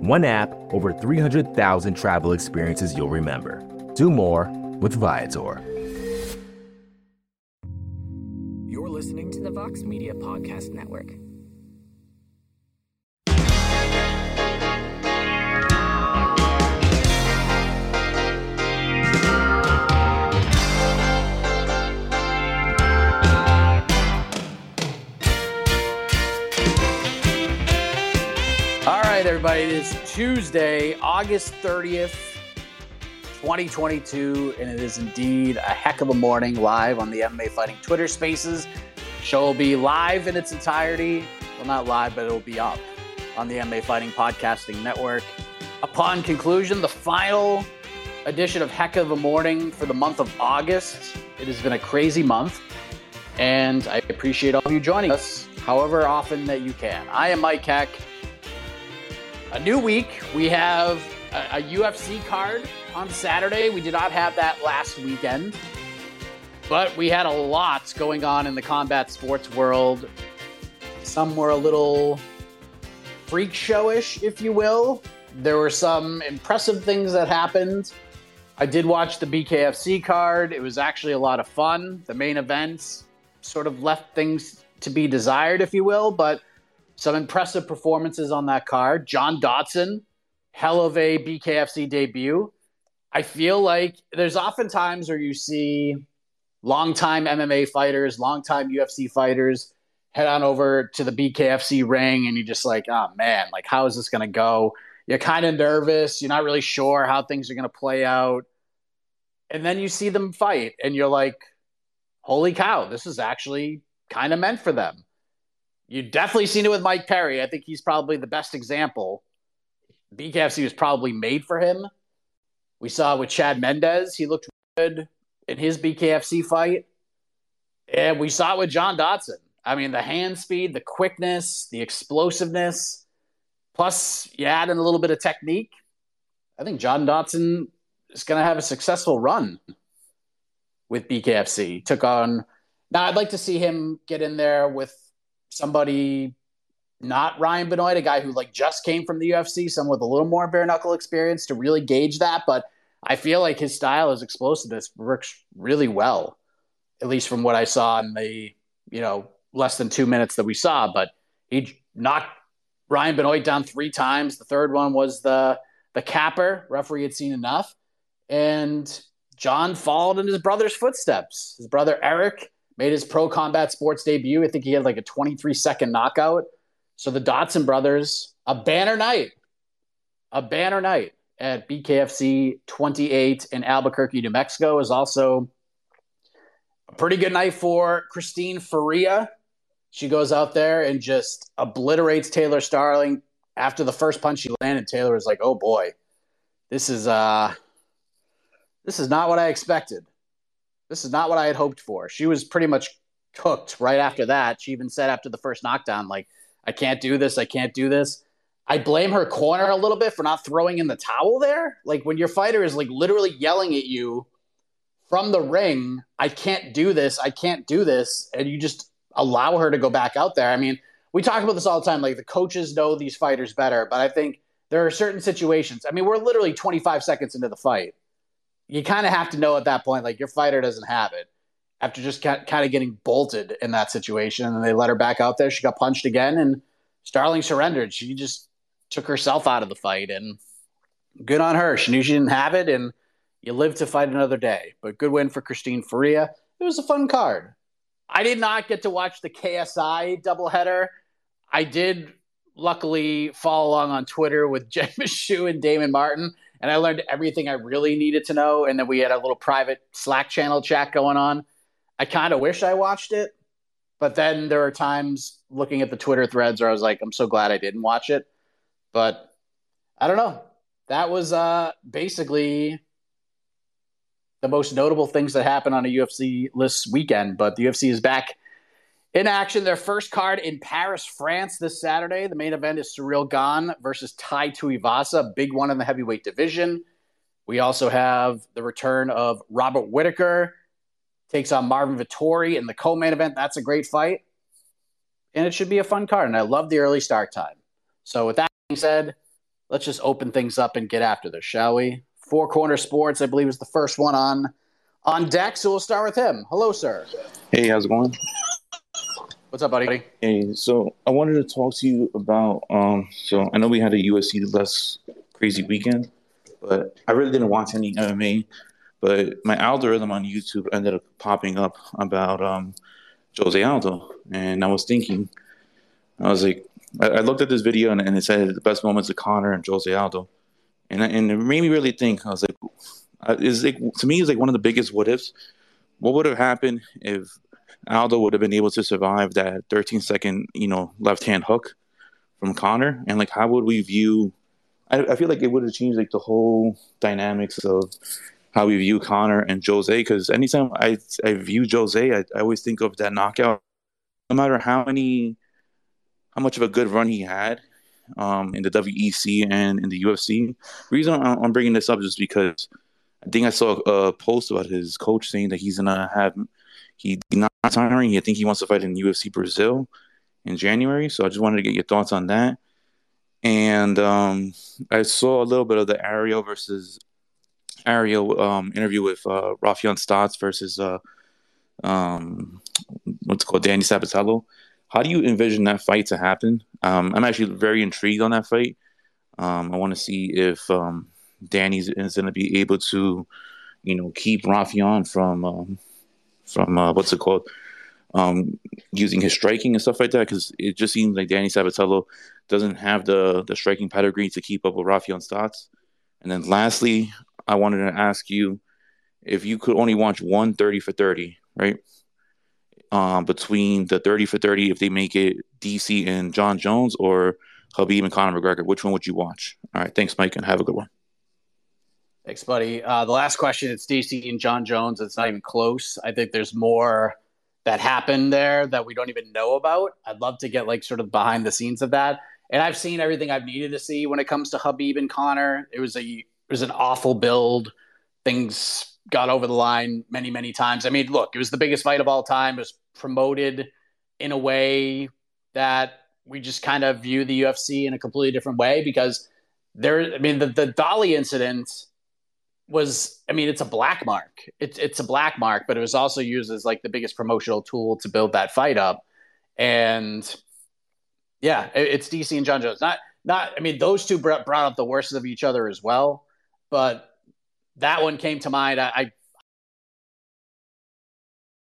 One app, over 300,000 travel experiences you'll remember. Do more with Viator. You're listening to the Vox Media Podcast Network. Right, everybody. It is Tuesday, August 30th, 2022, and it is indeed a heck of a morning live on the MMA Fighting Twitter Spaces. Show will be live in its entirety. Well, not live, but it'll be up on the MMA Fighting Podcasting Network. Upon conclusion, the final edition of Heck of a Morning for the month of August. It has been a crazy month, and I appreciate all of you joining us, however often that you can. I am Mike Heck a new week. We have a, a, UFC card on Saturday. We did not have that last weekend, but we had a lot going on in the combat sports world. Some were a little freak showish, if you will. There were some impressive things that happened. I did watch the BKFC card. It was actually a lot of fun. The main events sort of left things to be desired, if you will, but some impressive performances on that card. John Dodson, hell of a BKFC debut. I feel like there's often times where you see longtime MMA fighters, longtime UFC fighters head on over to the BKFC ring, and you're just like, oh man, like how is this going to go? You're kind of nervous. You're not really sure how things are going to play out. And then you see them fight, and you're like, holy cow, this is actually kind of meant for them. You definitely seen it with Mike Perry. I think he's probably the best example. BKFC was probably made for him. We saw it with Chad Mendes, he looked good in his BKFC fight. And we saw it with John Dodson. I mean, the hand speed, the quickness, the explosiveness, plus you add in a little bit of technique. I think John Dodson is going to have a successful run with BKFC. Took on. Now, I'd like to see him get in there with somebody not Ryan Benoit, a guy who like just came from the UFC, someone with a little more bare knuckle experience to really gauge that. But I feel like his style, his explosiveness works really well, at least from what I saw in the you know less than two minutes that we saw. But he knocked Ryan Benoit down three times. The third one was the the capper. Referee had seen enough, and John followed in his brother's footsteps. His brother Eric made his pro combat sports debut. I think he had like a 23 second knockout. So the Dodson brothers, a banner night, a banner night at BKFC 28 in Albuquerque, New Mexico is also a pretty good night for Christine Ferea. She goes out there and just obliterates Taylor Starling. After the first punch she landed, Taylor was like, "Oh boy, this is uh, this is not what I expected." This is not what I had hoped for. She was pretty much cooked right after that. She even said after the first knockdown, like, I can't do this. I can't do this. I blame her corner a little bit for not throwing in the towel there. Like when your fighter is like literally yelling at you from the ring, I can't do this. I can't do this. And you just allow her to go back out there. I mean, we talk about this all the time. Like the coaches know these fighters better, but I think there are certain situations. I mean, we're literally 25 seconds into the fight. You kind of have to know at that point, like your fighter doesn't have it after just kind of getting bolted in that situation. And they let her back out there. She got punched again, and Starling surrendered. She just took herself out of the fight, and good on her. She knew she didn't have it, and you live to fight another day. But good win for Christine Ferea. It was a fun card. I did not get to watch the KSI doubleheader. I did luckily follow along on Twitter with Jed Meshew and Damon Martin, and I learned everything I really needed to know. And then we had a little private Slack channel chat going on. I kind of wish I watched it, but then there are times looking at the Twitter threads where I was like, I'm so glad I didn't watch it. But I don't know. That was uh, basically the most notable things that happened on a UFC list weekend. But the UFC is back in action. Their first card in Paris, France this Saturday. The main event is Ciryl Gane versus Tai Tuivasa, big one in the heavyweight division. We also have the return of Robert Whitaker takes on Marvin Vettori in the co-main event. That's a great fight, and it should be a fun card. And I love the early start time. So with that being said, let's just open things up and get after this, shall we? Four Corner Sports, I believe, is the first one on on deck. So we'll start with him. Hello, sir. Hey, how's it going? What's up, buddy? Hey, so I wanted to talk to you about. Um, so I know we had a UFC less crazy weekend, but I really didn't watch any MMA. But my algorithm on YouTube ended up popping up about um, Jose Aldo, and I was thinking, I was like, I, I looked at this video and, and, it said the best moments of Conor and Jose Aldo, and and it made me really think. I was like, uh, is like to me, it's like one of the biggest what ifs. What would have happened if Aldo would have been able to survive that 13 second, you know, left hand hook from Conor, and like how would we view? I, I feel like it would have changed like the whole dynamics of how we view Conor and Jose. Because anytime I I view Jose, I, I always think of that knockout. No matter how many, how much of a good run he had, um, in the WEC and in the UFC. Reason I'm bringing this up is because I think I saw a post about his coach saying that he's gonna have he not retiring. I think he wants to fight in UFC Brazil in January. So I just wanted to get your thoughts on that. And um, I saw a little bit of the Ariel versus Ariel um, interview with uh, Stots versus uh, um, what's called Danny Sabatello. How do you envision that fight to happen? Um, I'm actually very intrigued on that fight. Um, I want to see if um, Danny is going to be able to, you know, keep Raufeon from from uh, what's it called, um, using his striking and stuff like that. Because it just seems like Danny Sabatello doesn't have the the striking pedigree to keep up with Raufeon Stots. And then lastly, I wanted to ask you if you could only watch one 30 for 30, right? um, between the 30 for 30 if they make it DC and John Jones or Khabib and Conor McGregor? Which one would you watch? All right. Thanks, Mike, and have a good one. Thanks, buddy. Uh, the last question it's DC and John Jones. It's not even close. I think there's more that happened there that we don't even know about. I'd love to get like sort of behind the scenes of that. And I've seen everything I've needed to see when it comes to Khabib and Conor. It was a it was an awful build. Things got over the line many, many times. I mean, look, it was the biggest fight of all time. It was promoted in a way that we just kind of view the UFC in a completely different way because there, I mean, the, the Dolly incident was, I mean, it's a black mark. It's, it's a black mark, but it was also used as like the biggest promotional tool to build that fight up. And yeah, it, it's DC and John Jones. Not, not, I mean, those two brought, brought up the worst of each other as well, but that one came to mind. I,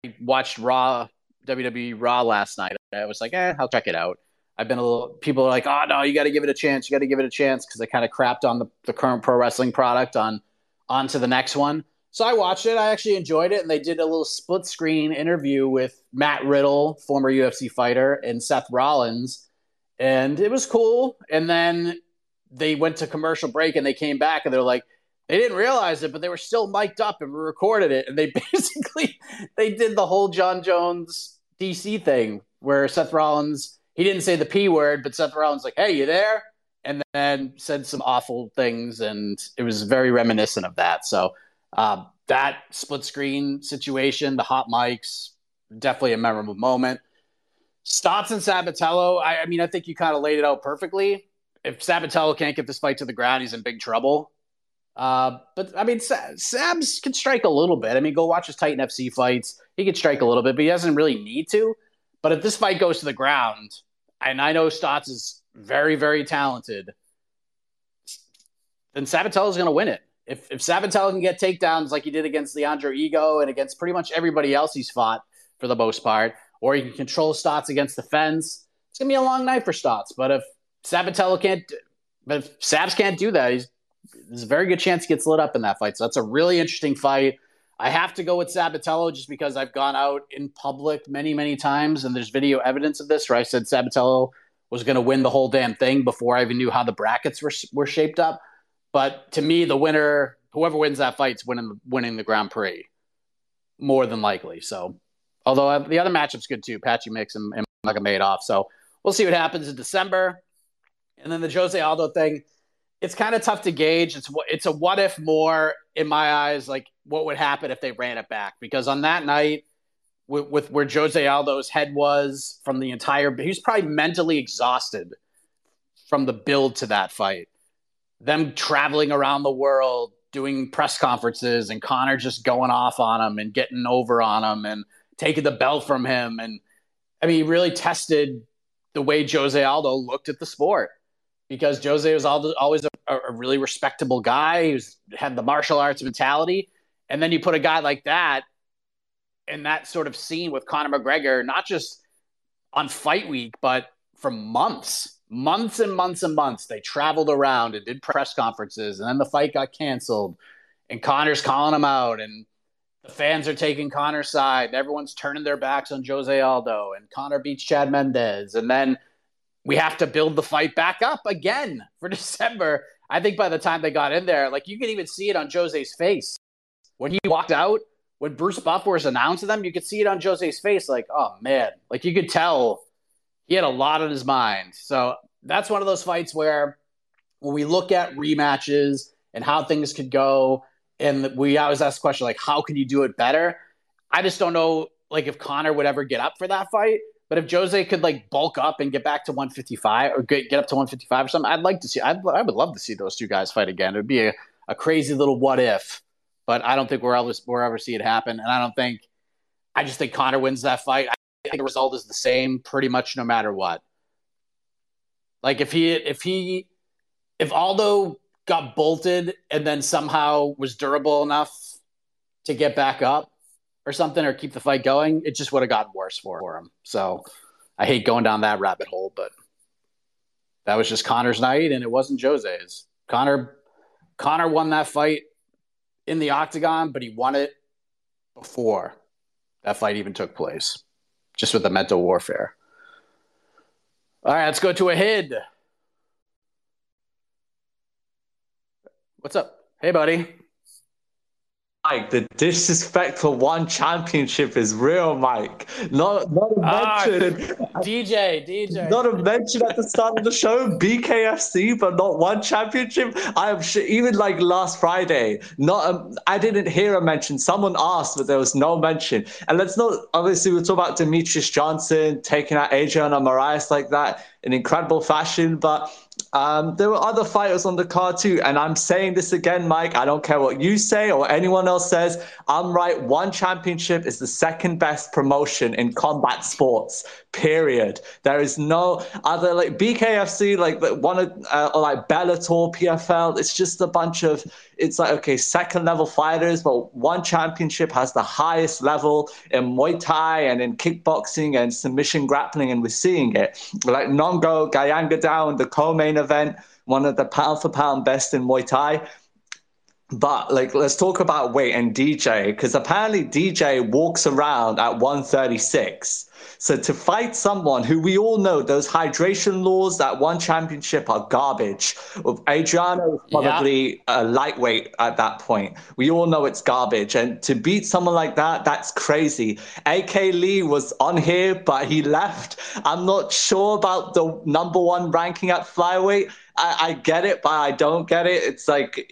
I watched Raw, WWE Raw last night. I was like, eh, I'll check it out. I've been a little. People are like, oh no, you got to give it a chance. You got to give it a chance because I kind of crapped on the, the current pro wrestling product on on to the next one. So I watched it. I actually enjoyed it, and they did a little split screen interview with Matt Riddle, former UFC fighter, and Seth Rollins, and it was cool. And then they went to commercial break, and they came back, and they're like, they didn't realize it, but they were still mic'd up and recorded it. And they basically they did the whole John Jones DC thing where Seth Rollins he didn't say the P word, but Seth Rollins like, "Hey, you there?" And then said some awful things, and it was very reminiscent of that. So uh, that split screen situation, the hot mics, definitely a memorable moment. Stots and Sabatello, I, I mean, I think you kind of laid it out perfectly. if Sabatello can't get this fight to the ground, he's in big trouble. Uh, but I mean, Sabs can strike a little bit. I mean, go watch his Titan FC fights. He can strike a little bit, but he doesn't really need to. But if this fight goes to the ground, and I know Stots is very, very talented, then Sabatello is going to win it. If if Sabatello can get takedowns like he did against Leandro Higo and against pretty much everybody else he's fought for the most part, or he can control Stots against the fence, it's going to be a long night for Stots. But if Sabatello can't, but if Sabs can't do that, he's there's a very good chance he gets lit up in that fight. So that's a really interesting fight. I have to go with Sabatello just because I've gone out in public many, many times, and there's video evidence of this where I said Sabatello was going to win the whole damn thing before I even knew how the brackets were were shaped up. But to me, the winner, whoever wins that fight, is winning winning the Grand Prix, more than likely. So, although uh, the other matchup's good too, Patchy Mix and, and Magomedov. So we'll see what happens in December. And then the Jose Aldo thing it's kind of tough to gauge. It's it's a what if more in my eyes, like what would happen if they ran it back? Because on that night, with, with where Jose Aldo's head was from the entire, he was probably mentally exhausted from the build to that fight. Them traveling around the world, doing press conferences, and Conor just going off on him and getting over on him and taking the belt from him, and I mean, he really tested the way Jose Aldo looked at the sport because Jose was always a, a really respectable guy. He was, had the martial arts mentality. And then you put a guy like that in that sort of scene with Conor McGregor, not just on fight week, but for months, months and months and months. They traveled around and did press conferences, and then the fight got canceled. And Conor's calling him out, and the fans are taking Conor's side, and everyone's turning their backs on Jose Aldo, and Conor beats Chad Mendes, and then we have to build the fight back up again for December. I think by the time they got in there, like you can even see it on Jose's face. When he walked out, when Bruce Buffer was announcing them, you could see it on Jose's face, like, oh man, like you could tell he had a lot on his mind. So that's one of those fights where when we look at rematches and how things could go, and we always ask the question like, how can you do it better? I just don't know like if Conor would ever get up for that fight. But if Jose could like bulk up and get back to 155 or get, get up to 155 or something, I'd like to see. I'd, I would love to see those two guys fight again. It would be a, a crazy little what if, but I don't think we'll ever, we'll ever see it happen. And I don't think. I just think Conor wins that fight. I think the result is the same, pretty much no matter what. Like if he if he if Aldo got bolted and then somehow was durable enough to get back up, or something or keep the fight going, it just would have gotten worse for, him. So I hate going down that rabbit hole, but that was just Conor's night and it wasn't Jose's. Conor Conor won that fight in the octagon, but he won it before that fight even took place, just with the mental warfare. All right, let's go to a hid. What's up? Hey, buddy. Mike, the disrespect for one championship is real, Mike. Not not a ah, mention. DJ, DJ. Not a mention at the start of the show. BKFC, but not one championship. I am sure, even like last Friday. Not a, I didn't hear a mention. Someone asked, but there was no mention. And let's not. Obviously, we're talking about Demetrious Johnson taking out Adriano Moraes like that in incredible fashion, but um, there were other fighters on the card too, and I'm saying this again, Mike. I don't care what you say or anyone else says. I'm right. One championship is the second best promotion in combat sports. Period. There is no other like BKFC, like one of uh, or like Bellator, PFL. It's just a bunch of. It's like okay, second level fighters, but one championship has the highest level in Muay Thai and in kickboxing and submission grappling, and we're seeing it. Like Nong-O Gaiyanghadao the co-main event, one of the pound for pound best in Muay Thai. But like, let's talk about weight and DJ because apparently DJ walks around at 136. So to fight someone who we all know those hydration laws that one championship are garbage. Adriano is probably yeah. a lightweight at that point. We all know it's garbage. And to beat someone like that, that's crazy. AK Lee was on here, but he left. I'm not sure about the number one ranking at flyweight. I, I, get it, but I don't get it. It's like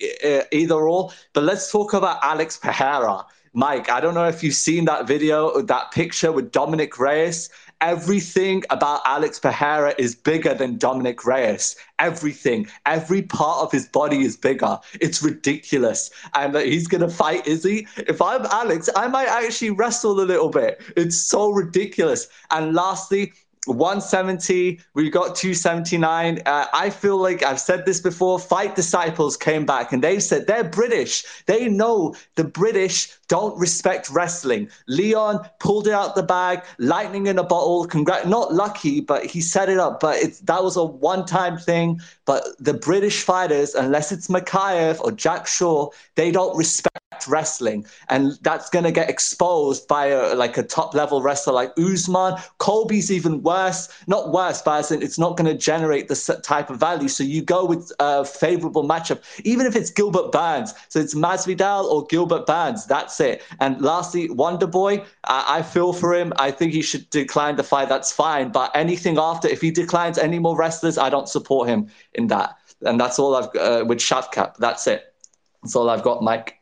either or. But let's talk about Alex Pereira. Mike, I don't know if you've seen that video, that picture with Dominick Reyes. everything about Alex Pereira is bigger than Dominick Reyes. Everything, every part of his body is bigger. It's ridiculous. And that he's going to fight Izzy. If I'm Alex, I might actually wrestle a little bit. It's so ridiculous. And lastly, 170 we got 279 uh, i feel like i've said this before fight disciples came back and they said they're british. They know the british don't respect wrestling. Leon pulled it out the bag lightning in a bottle. Congrat- not lucky but he set it up. But it's that was a one-time thing. But the british fighters unless it's Mokaev or jack Shore, they don't respect wrestling, and that's going to get exposed by a, like a top level wrestler like Usman. Colby's even worse, not worse, but as in it's not going to generate the type of value. So you go with a favorable matchup, even if it's Gilbert Burns. So it's Masvidal or Gilbert Burns. That's it. And lastly, Wonder Boy, I, I feel for him. I think he should decline the fight. That's fine. But anything after, if he declines any more wrestlers, I don't support him in that. And that's all I've uh, with Shavkat. That's it. That's all I've got, Mike.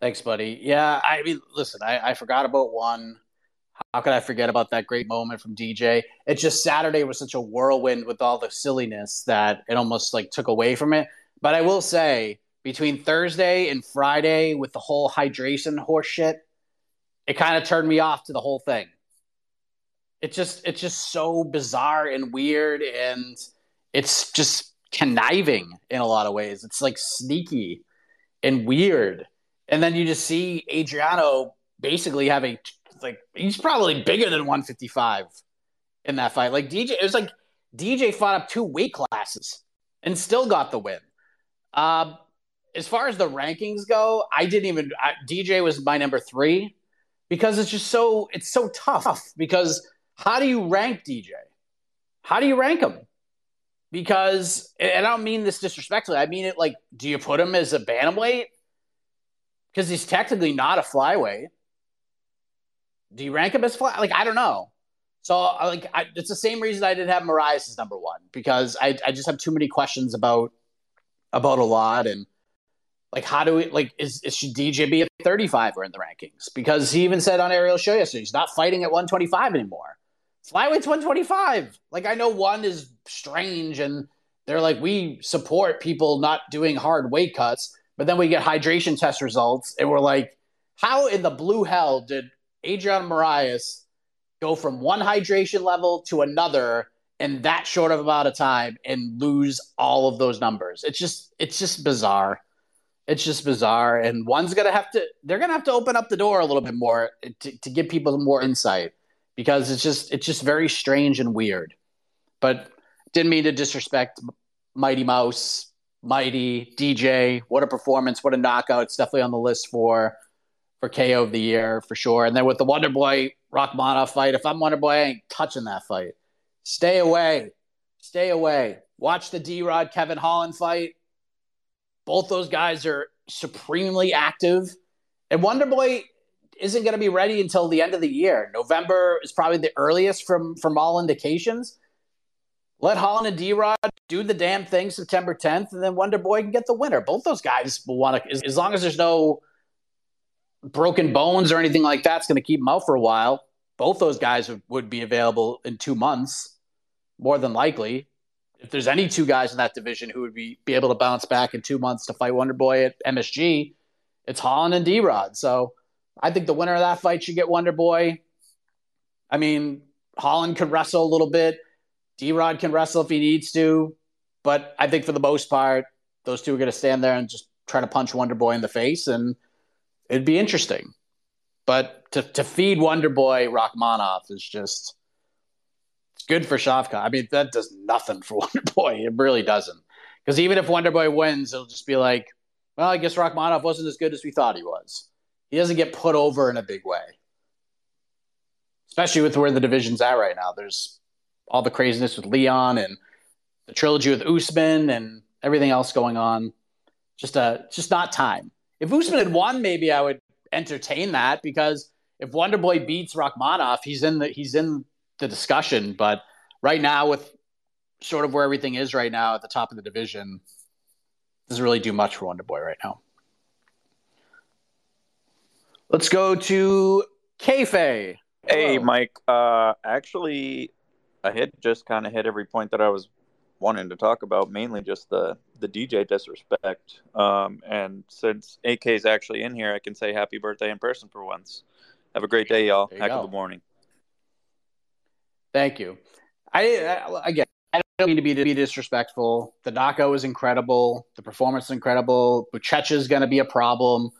Thanks, buddy. Yeah, I mean, listen, I, I forgot about one. How could I forget about that great moment from DJ? It's just Saturday was such a whirlwind with all the silliness that it almost like took away from it. But I will say, between Thursday and Friday with the whole hydration horse shit, it kind of turned me off to the whole thing. It's just it's just so bizarre and weird and it's just conniving in a lot of ways. It's like sneaky and weird and then you just see Adriano basically having like he's probably bigger than 155 in that fight. Like DJ, it was like DJ fought up two weight classes and still got the win. Um, as far as the rankings go, I didn't even I, DJ was my number three because it's just so it's so tough. Because how do you rank DJ? How do you rank him? Because and I don't mean this disrespectfully. I mean it like, do you put him as a bantamweight? Because he's technically not a flyweight. Do you rank him as fly? Like I don't know. So like I, it's the same reason I didn't have Moraes as number one because I I just have too many questions about about a lot and like how do we like is, is should DJ be at 35 or in the rankings? Because he even said on Ariel Show yesterday he's not fighting at 125 anymore. Flyweight's 125. Like I know one is strange and they're like we support people not doing hard weight cuts but then we get hydration test results, and we're like, how in the blue hell did Adriano Moraes go from one hydration level to another in that short of amount of time and lose all of those numbers? It's just it's just bizarre. It's just bizarre. And one's gonna have to they're gonna have to open up the door a little bit more to, to give people more insight because it's just it's just very strange and weird. But didn't mean to disrespect Mighty Mouse Mighty, DJ, what a performance, what a knockout. It's definitely on the list for for KO of the year for sure. And then with the Wonder Boy Rakhmonov fight, if I'm Wonder Boy, I ain't touching that fight. Stay away. Stay away. Watch the D Rod Kevin Holland fight. Both those guys are supremely active. And Wonder Boy isn't going to be ready until the end of the year. November is probably the earliest from from all indications. Let Holland and D Rod do the damn thing September 10th, and then Wonder Boy can get the winner. Both those guys will want to, as, long as there's no broken bones or anything like that, it's going to keep them out for a while. Both those guys would be available in two months, more than likely. If there's any two guys in that division who would be, be able to bounce back in two months to fight Wonder Boy at MSG, it's Holland and D Rod. So I think the winner of that fight should get Wonder Boy. I mean, Holland could wrestle a little bit. D Rod can wrestle if he needs to, but I think for the most part, those two are going to stand there and just try to punch Wonder Boy in the face, and it'd be interesting. But to, to feed Wonder Boy Rakhmonov is just it's good for Shavkat. I mean, that does nothing for Wonder Boy. It really doesn't. Because even if Wonder Boy wins, it'll just be like, well, I guess Rakhmonov wasn't as good as we thought he was. He doesn't get put over in a big way, especially with where the division's at right now. There's all the craziness with Leon and the trilogy with Usman and everything else going on. Just uh just not time. If Usman had won, maybe I would entertain that because if Wonderboy beats Rakhmonov, he's in the he's in the discussion. But right now, with sort of where everything is right now at the top of the division, doesn't really do much for Wonderboy right now. Let's go to Kayfabe. Hey, Mike. Uh, actually, I hit just kind of hit every point that I was wanting to talk about. Mainly just the the DJ disrespect. Um, and since AK is actually in here, I can say happy birthday in person for once. Have a great day, y'all. Heck go. of a morning. Thank you. I, I again, I don't mean to be, to be disrespectful. The knockout is incredible. The performance is incredible. Buchecha is going to be a problem,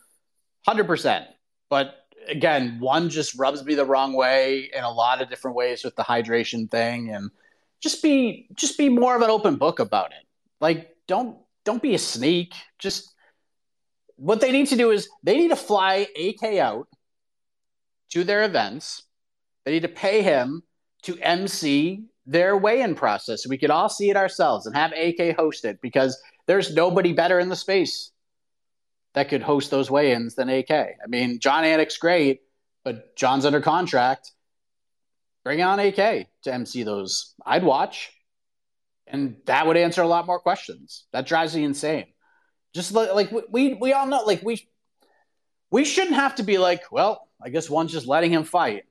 hundred percent. But again, one just rubs me the wrong way in a lot of different ways with the hydration thing, and just be just be more of an open book about it. Like, don't don't be a sneak. Just what they need to do is they need to fly AK out to their events. They need to pay him to MC their weigh-in process we could all see it ourselves and have AK host it because there's nobody better in the space that could host those weigh-ins than AK. I mean, Jon Anik's great, but John's under contract. Bring on AK to MC those. I'd watch. And that would answer a lot more questions. That drives me insane. Just li- like we we, we all know like we we shouldn't have to be like, well, I guess one's just letting him fight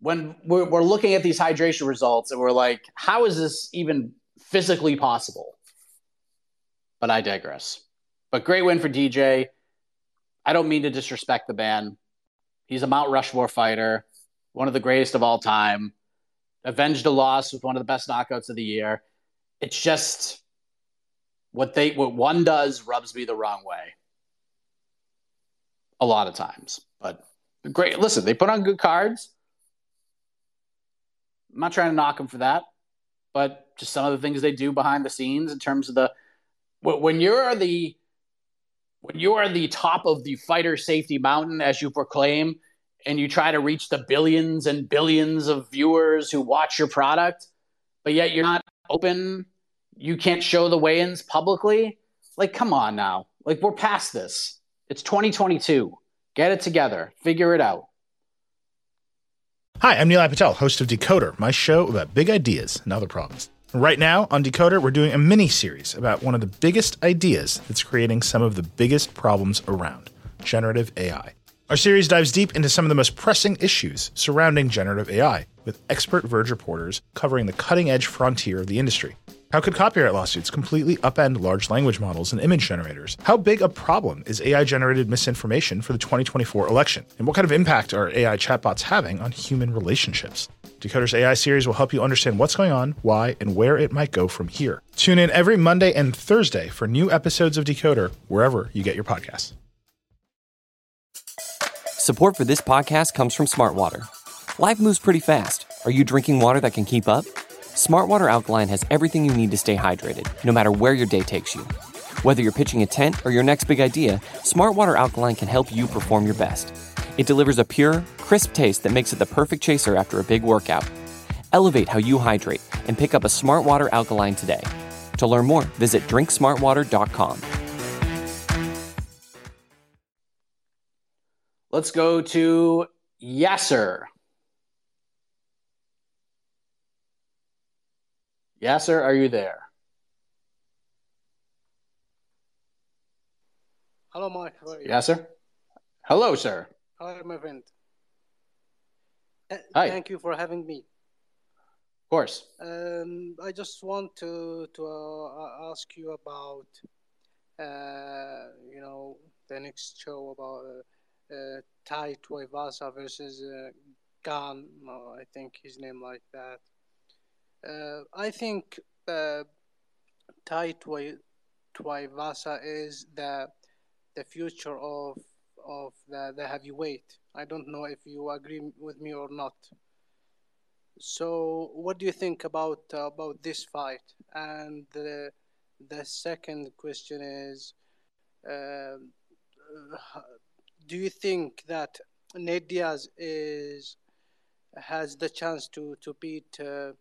when we're, we're looking at these hydration results and we're like, how is this even physically possible? But I digress. But great win for DJ. I don't mean to disrespect the man. He's a Mount Rushmore fighter, one of the greatest of all time. Avenged a loss with one of the best knockouts of the year. It's just what they what one does rubs me the wrong way. A lot of times. But great. Listen, they put on good cards. I'm not trying to knock them for that, but just some of the things they do behind the scenes in terms of the when you're the when you are the top of the fighter safety mountain as you proclaim and you try to reach the billions and billions of viewers who watch your product but yet you're not open you can't show the weigh-ins publicly like come on now. Like we're past this. It's 2022 get it together. Figure it out. Hi, I'm Nilay Patel, host of Decoder, my show about big ideas and other problems. Right now on Decoder, we're doing a mini series about one of the biggest ideas that's creating some of the biggest problems around generative AI. Our series dives deep into some of the most pressing issues surrounding generative AI, with expert Verge reporters covering the cutting edge frontier of the industry. How could copyright lawsuits completely upend large language models and image generators? How big a problem is AI generated misinformation for the 2024 election? And what kind of impact are AI chatbots having on human relationships? Decoder's AI series will help you understand what's going on, why, and where it might go from here. Tune in every Monday and Thursday for new episodes of Decoder wherever you get your podcasts. Support for this podcast comes from Smartwater. Life moves pretty fast. Are you drinking water that can keep up? Smartwater Alkaline has everything you need to stay hydrated, no matter where your day takes you. Whether you're pitching a tent or your next big idea, Smartwater Alkaline can help you perform your best. It delivers a pure, crisp taste that makes it the perfect chaser after a big workout. Elevate how you hydrate and pick up a Smartwater Alkaline today. To learn more, visit drinksmartwater.com. Let's go to Yasser. Yasser, are you there? Hello, Mike. How are you? Yasser? Hello, sir. Hi, my friend. Uh, Hi. Thank you for having me. Of course. Um, I just want to to uh, ask you about, uh, you know, the next show about uh, uh, Tai Tuivasa versus uh, Gane. No, I think his name like that. Uh, I think uh, Tai Tui- Tuivasa is the the future of of the, the heavyweight. I don't know if you agree with me or not. So, what do you think about uh, about this fight? And the the second question is, um, uh, do you think that Nate Diaz is has the chance to to beat uh,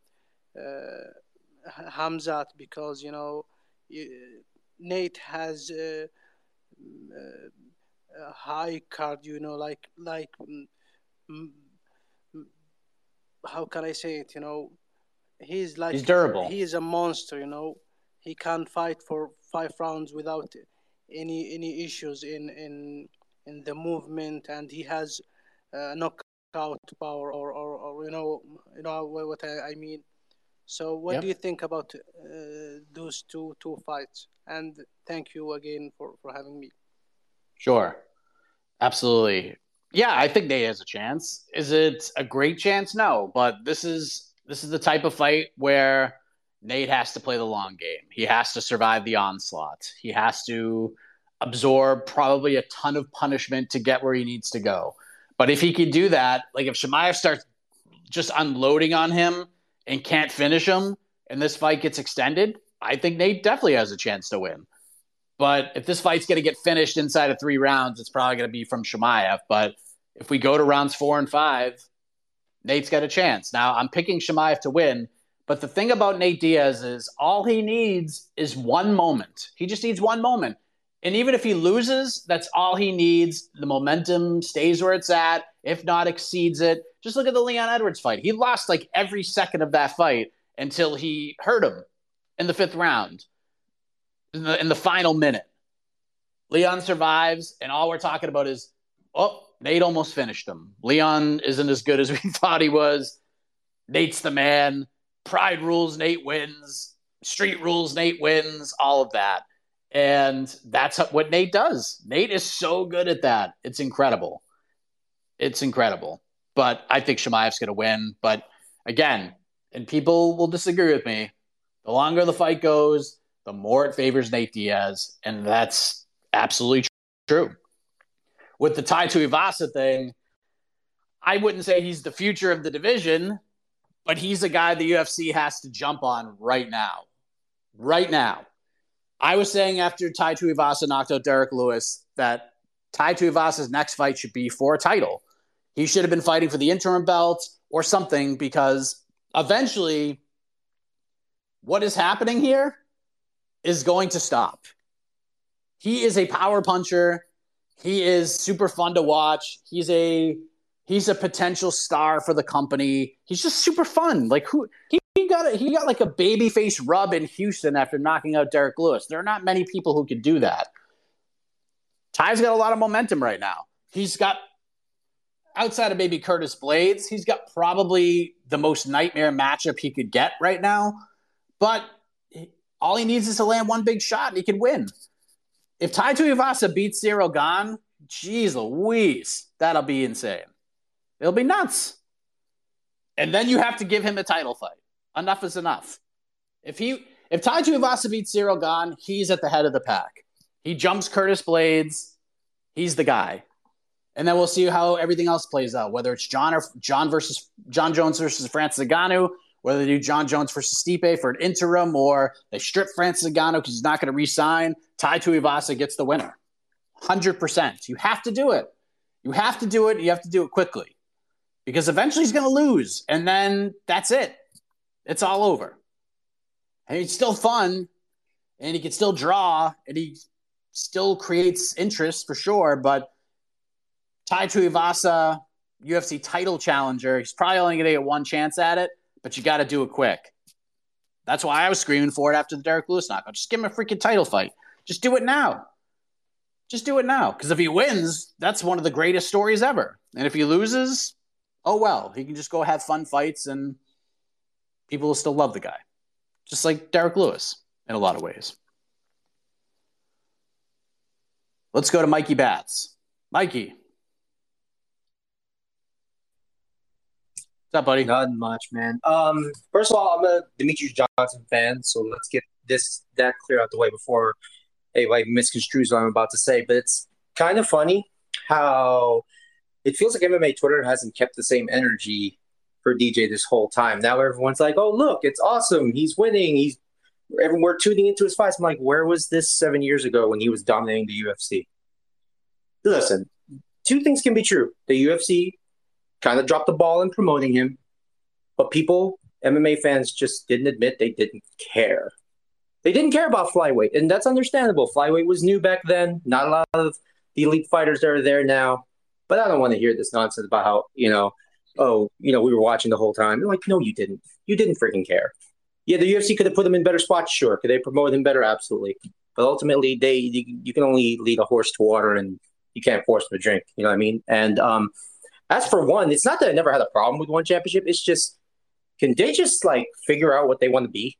uh, Hamzat because you know Nate has uh, high card, you know, like like mm, mm, how can I say it? You know, he's like He's durable. He is a monster. You know, he can fight for five rounds without any any issues in in in the movement, and he has uh, knock knockout power, or, or, or you know, you know what I, I mean. So, what Yep. do you think about uh, those two two fights? And thank you again for, for having me. Sure. Absolutely. Yeah, I think Nate has a chance. Is it a great chance? No, but this is this is the type of fight where Nate has to play the long game. He has to survive the onslaught. He has to absorb probably a ton of punishment to get where he needs to go. But if he can do that, like if Chimaev starts just unloading on him and can't finish him and this fight gets extended, I think Nate definitely has a chance to win. But if this fight's going to get finished inside of three rounds, it's probably going to be from Chimaev. But if we go to rounds four and five, Nate's got a chance. Now, I'm picking Chimaev to win. But the thing about Nate Diaz is all he needs is one moment. He just needs one moment. And even if he loses, that's all he needs. The momentum stays where it's at, if not exceeds it. Just look at the Leon Edwards fight. He lost like every second of that fight until he hurt him in the fifth round in the, in the final minute. Leon survives, and all we're talking about is, oh, Nate almost finished him. Leon isn't as good as we thought he was. Nate's the man. Pride rules, Nate wins. Street rules, Nate wins. All of that. And that's what Nate does. Nate is so good at that. It's incredible. It's incredible. But I think Chimaev's going to win. But again, and people will disagree with me, the longer the fight goes, the more it favors Nate Diaz. And that's absolutely true. With the Tai Tuivasa thing, I wouldn't say he's the future of the division, but he's a guy the UFC has to jump on right now. Right now. I was saying after Tai Tuivasa knocked out Derrick Lewis that Tai Tuivasa's next fight should be for a title. He should have been fighting for the interim belt or something because eventually what is happening here is going to stop. He is a power puncher. He is super fun to watch. He's a he's a potential star for the company. He's just super fun. Like who he, he got a, he got like a baby face rub in Houston after knocking out Derrick Lewis. There are not many people who could do that. Tai's got a lot of momentum right now. He's got outside of maybe Curtis Blaydes, he's got probably the most nightmare matchup he could get right now. But all he needs is to land one big shot and he can win. If Tai Tuivasa beats Ciryl Gane, geez Louise, that'll be insane. It'll be nuts. And then you have to give him a title fight. Enough is enough. If he if Tai Tuivasa beats Ciryl Gane, he's at the head of the pack. He jumps Curtis Blaydes. He's the guy. And then we'll see how everything else plays out. Whether it's John or John versus John Jones versus Francis Ngannou, whether they do John Jones versus Stipe for an interim, or they strip Francis Ngannou because he's not going to resign, Tai Tuivasa gets the winner, hundred percent. You have to do it. You have to do it. You have to do it quickly, because eventually he's going to lose, and then that's it. It's all over. And it's still fun, and he can still draw, and he still creates interest for sure. But Tai Tuivasa, UFC title challenger, he's probably only going to get one chance at it, but you got to do it quick. That's why I was screaming for it after the Derrick Lewis knockout. Just give him a freaking title fight. Just do it now. Just do it now. Because if he wins, that's one of the greatest stories ever. And if he loses, oh well. He can just go have fun fights and people will still love the guy. Just like Derrick Lewis in a lot of ways. Let's go to Mikey Bats. Mikey. What's up, buddy? Not much, man. Um, first of all, I'm a Demetrious Johnson fan, so let's get this that clear out the way before anybody misconstrues what I'm about to say. But it's kind of funny how it feels like MMA Twitter hasn't kept the same energy for DJ this whole time. Now everyone's like, "Oh, look, it's awesome! He's winning! He's everyone we're tuning into his fights." I'm like, "Where was this seven years ago when he was dominating the UFC?" Listen, two things can be true: the UFC kind of dropped the ball in promoting him, but people, MMA fans, just didn't admit they didn't care. They didn't care about flyweight, and that's understandable. Flyweight was new back then. Not a lot of the elite fighters that are there now. But I don't want to hear this nonsense about how you know, oh, you know, we were watching the whole time. They're like, no, you didn't. You didn't freaking care. Yeah, the UFC could have put him in better spots. Sure, could they promote him better? Absolutely. But ultimately, they you, you can only lead a horse to water, and you can't force him to drink. You know what I mean? And um, as for one, it's not that I never had a problem with one championship. It's just can they just like figure out what they want to be?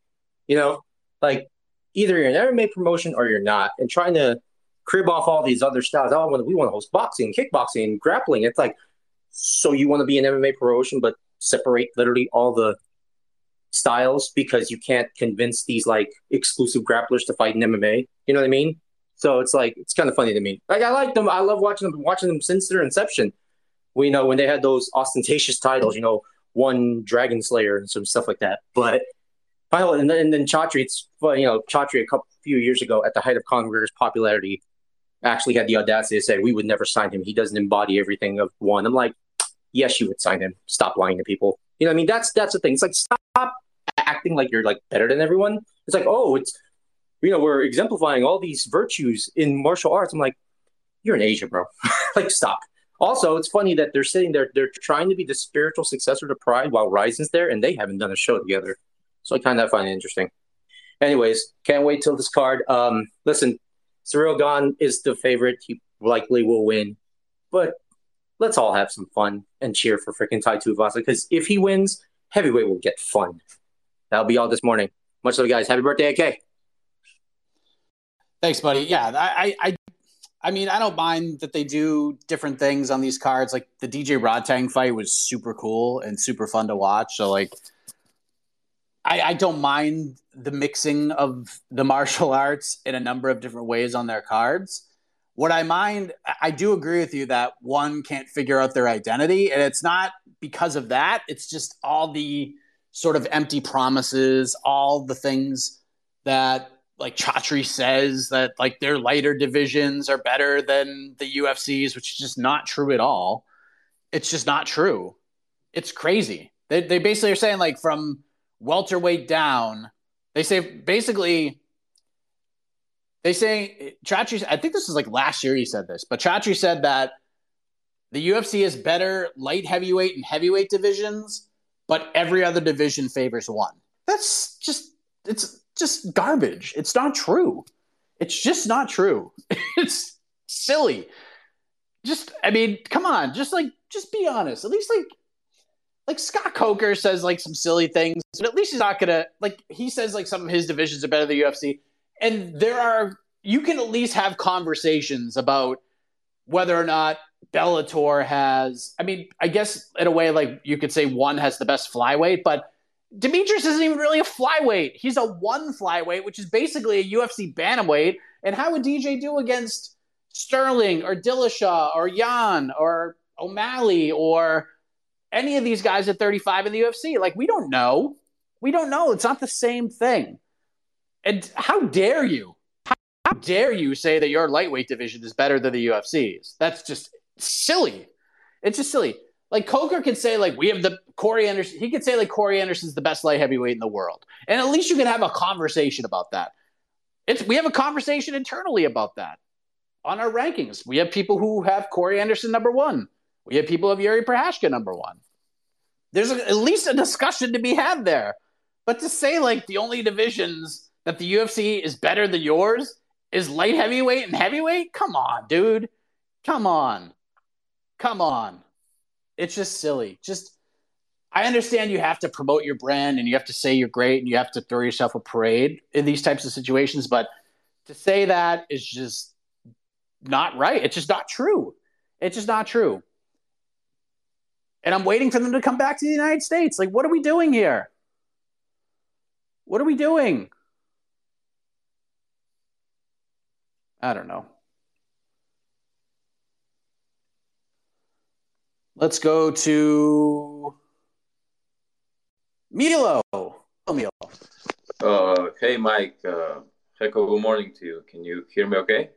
You know, like either you're an MMA promotion or you're not, and trying to crib off all these other styles. Oh, we want to host boxing, kickboxing, grappling. It's like, so you want to be an MMA promotion, but separate literally all the styles because you can't convince these like exclusive grapplers to fight in MMA. You know what I mean? So it's like it's kind of funny to me. Like I like them. I love watching them. Watching them since their inception. We know when they had those ostentatious titles. You know, one Dragon Slayer and some stuff like that. But finally, and then, and then Chatri, it's you know, Chatri a couple few years ago at the height of Conor popularity, actually had the audacity to say we would never sign him. He doesn't embody everything of one. I'm like, yes, you would sign him. Stop lying to people. You know, I mean, that's that's the thing. It's like stop acting like you're like better than everyone. It's like, oh, it's you know, we're exemplifying all these virtues in martial arts. I'm like, you're in Asia, bro. like, stop. Also, it's funny that they're sitting there, they're trying to be the spiritual successor to Pride while Rizin's there, and they haven't done a show together. So I kind of find it interesting. Anyways, can't wait till this card. Um, listen, Ciryl Gane is the favorite. He likely will win, but let's all have some fun and cheer for freaking Tai Tuivasa because if he wins, heavyweight will get fun. That'll be all this morning. Much love, guys. Happy birthday, AK. Thanks, buddy. Yeah, I, I, I mean, I don't mind that they do different things on these cards. Like the DJ Rodtang fight was super cool and super fun to watch. So, like, I, I don't mind the mixing of the martial arts in a number of different ways on their cards. What I mind, I do agree with you that one can't figure out their identity, and it's not because of that. It's just all the sort of empty promises, all the things that like Chatri says that like their lighter divisions are better than the UFC's, which is just not true at all. It's just not true. It's crazy. They they basically are saying like from welterweight down, they say basically they say Chatri. I think this is like last year he said this, but Chatri said that the UFC is better light heavyweight and heavyweight divisions, but every other division favors one. That's just it's just garbage. It's not true. It's just not true. it's silly. Just I mean, come on, just like just be honest. At least like like Scott Coker says like some silly things, but at least he's not gonna like he says like some of his divisions are better than UFC. And there are you can at least have conversations about whether or not Bellator has I mean, I guess in a way like you could say one has the best flyweight, but Demetrious isn't even really a flyweight. He's a one flyweight, which is basically a UFC bantamweight. And how would DJ do against Sterling or Dillashaw or Yan or O'Malley or any of these guys at 35 in the UFC? Like, we don't know. We don't know. It's not the same thing. And how dare you? How, how dare you say that your lightweight division is better than the UFC's? That's just silly. It's just silly. Like Coker could say, like, we have the Corey Anderson. He could say, like, Corey Anderson's the best light heavyweight in the world. And at least you can have a conversation about that. It's we have a conversation internally about that on our rankings. We have people who have Corey Anderson number one. We have people who have Yuri Prochazka number one. There's a, at least a discussion to be had there. But to say like the only divisions that the UFC is better than yours is light heavyweight and heavyweight, come on, dude. Come on. Come on it's just silly. Just I understand you have to promote your brand and you have to say you're great and you have to throw yourself a parade in these types of situations, but to say that is just not right. It's just not true. It's just not true. And I'm waiting for them to come back to the United States. Like, what are we doing here? What are we doing? I don't know. Let's go to Milo. Oh, Milo. Uh, hey, Mike. Uh, Heco, good morning to you. Can you hear me okay?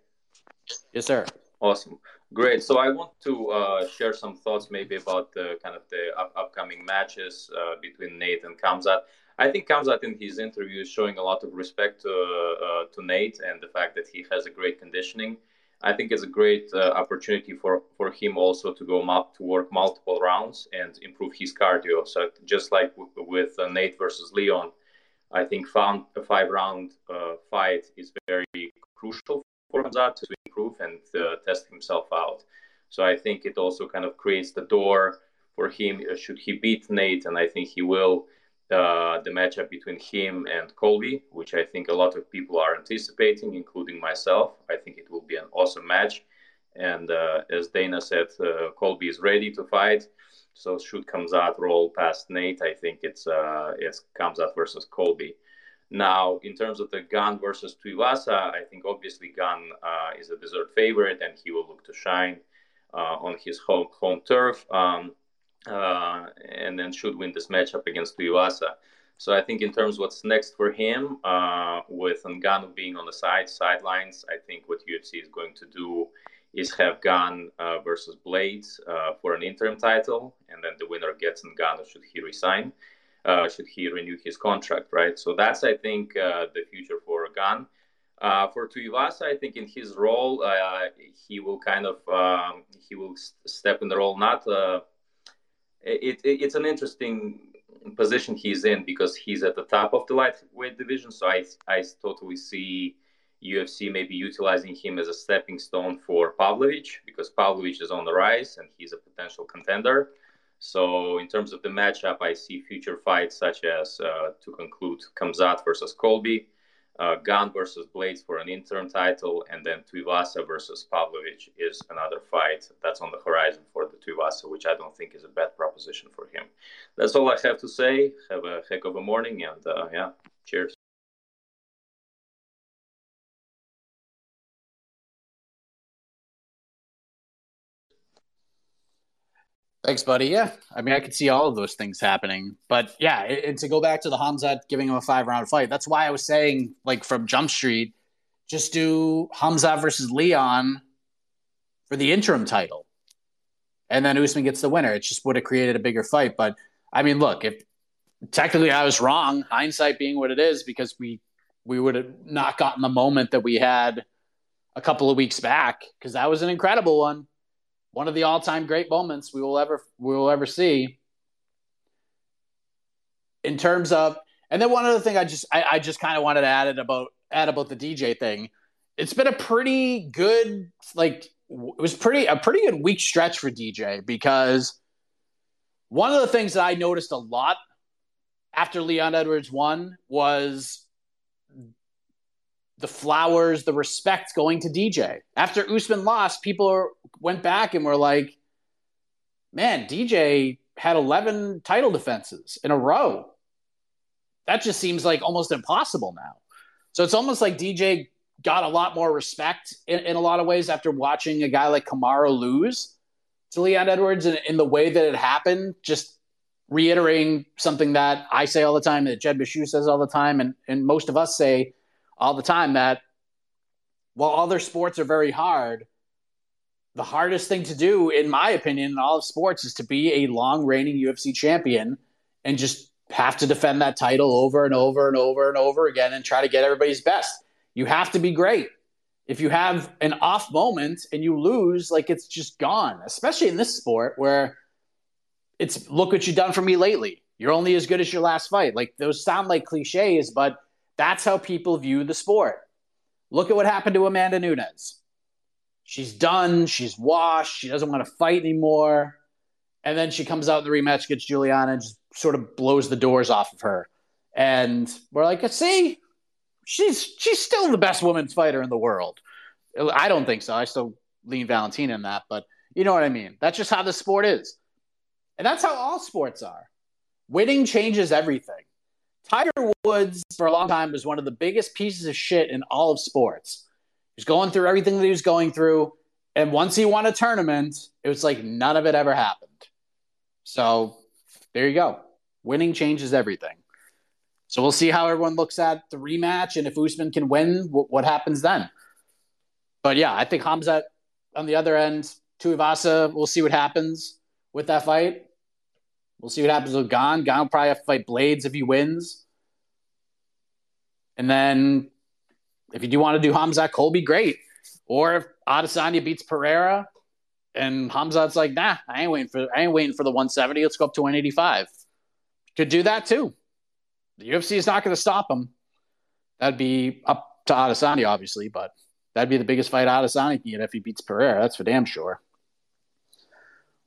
Yes, sir. Awesome. Great. So I want to uh, share some thoughts maybe about the kind of the up- upcoming matches uh, between Nate and Khamzat. I think Khamzat in his interview is showing a lot of respect to, uh, to Nate and the fact that he has a great conditioning. I think it's a great uh, opportunity for, for him also to go up to work multiple rounds and improve his cardio. So just like w- with uh, Nate versus Leon, I think found a five round uh, fight is very crucial for Khamzat to improve and uh, test himself out. So I think it also kind of creates the door for him uh, should he beat Nate, and I think he will. Uh, the matchup between him and Colby, which I think a lot of people are anticipating, including myself. I think it will be an awesome match. And uh, as Dana said, uh, Colby is ready to fight. So should Khamzat roll past Nate, I think it's uh, it's Khamzat versus Colby. Now, in terms of the Gane versus Tuivasa, I think obviously Gane uh, is a dessert favorite, and he will look to shine uh, on his home home turf, um, uh, and then should win this matchup against Tuivasa. So I think in terms of what's next for him, uh, with Ngannou being on the side sidelines, I think what UFC is going to do is have Gane uh, versus Blaydes uh, for an interim title, and then the winner gets Ngannou should he resign, uh, should he renew his contract, right? So that's I think uh, the future for Gane. Uh, for Tuivasa, I think in his role, he will kind of um, he will step in the role. Not it, it, it's an interesting position he's in because he's at the top of the lightweight division. So I I totally see UFC maybe utilizing him as a stepping stone for Pavlovich because Pavlovich is on the rise and he's a potential contender. So in terms of the matchup, I see future fights such as uh, to conclude Khamzat versus Colby, uh, Gane versus Blaydes for an interim title, and then Tuivasa versus Pavlovich is another fight that's on the horizon for the Tuivasa, which I don't think is a bad proposition for him. That's all I have to say. Have a heck of a morning, and uh, yeah, cheers. Thanks, buddy. Yeah, I mean, I could see all of those things happening, but yeah, and to go back to the Khamzat giving him a five round fight, that's why I was saying, like from Jump Street, just do Khamzat versus Leon for the interim title, and then Usman gets the winner. It just would have created a bigger fight. But I mean, look, if technically I was wrong, hindsight being what it is, because we we would have not gotten the moment that we had a couple of weeks back, because that was an incredible one one of the all-time great moments we will ever we will ever see. In terms of, and then one other thing I just I, I just kind of wanted to add it about add about the DJ thing. It's been a pretty good like it was pretty a pretty good week stretch for DJ because one of the things that I noticed a lot after Leon Edwards won was the flowers, the respect going to DJ. After Usman lost, people are, went back and were like, man, DJ had 11 title defenses in a row. That just seems like almost impossible now. So it's almost like DJ got a lot more respect in, in a lot of ways after watching a guy like Kamaru lose to Leon Edwards in, in the way that it happened, just reiterating something that I say all the time, that Jed Meshew says all the time, and, and most of us say all the time that while other sports are very hard, the hardest thing to do, in my opinion, in all of sports is to be a long reigning UFC champion and just have to defend that title over and over and over and over again and try to get everybody's best. You have to be great. If you have an off moment and you lose, like it's just gone, especially in this sport where it's look what you've done for me lately. You're only as good as your last fight. Like those sound like cliches, but that's how people view the sport. Look at what happened to Amanda Nunes. She's done. She's washed. She doesn't want to fight anymore. And then she comes out in the rematch against Juliana and just sort of blows the doors off of her. And we're like, see, she's she's still the best women's fighter in the world. I don't think so. I still lean Valentina in that, but you know what I mean. That's just how the sport is. And that's how all sports are. Winning changes everything. Tiger Woods, for a long time, was one of the biggest pieces of shit in all of sports. Was going through everything that he was going through. And once he won a tournament, it was like none of it ever happened. So there you go. Winning changes everything. So we'll see how everyone looks at the rematch and if Usman can win, what, what happens then. But yeah, I think Khamzat on the other end, Tuivasa, we'll see what happens with that fight. We'll see what happens with Gane. Gane will probably have to fight Blaydes if he wins. And then if you do want to do Khamzat Colby, great. Or if Adesanya beats Pereira and Khamzat's like, nah, I ain't waiting for I ain't waiting for the 170. Let's go up to 185. Could do that too. The UFC is not going to stop him. That'd be up to Adesanya, obviously, but that'd be the biggest fight Adesanya can get if he beats Pereira. That's for damn sure.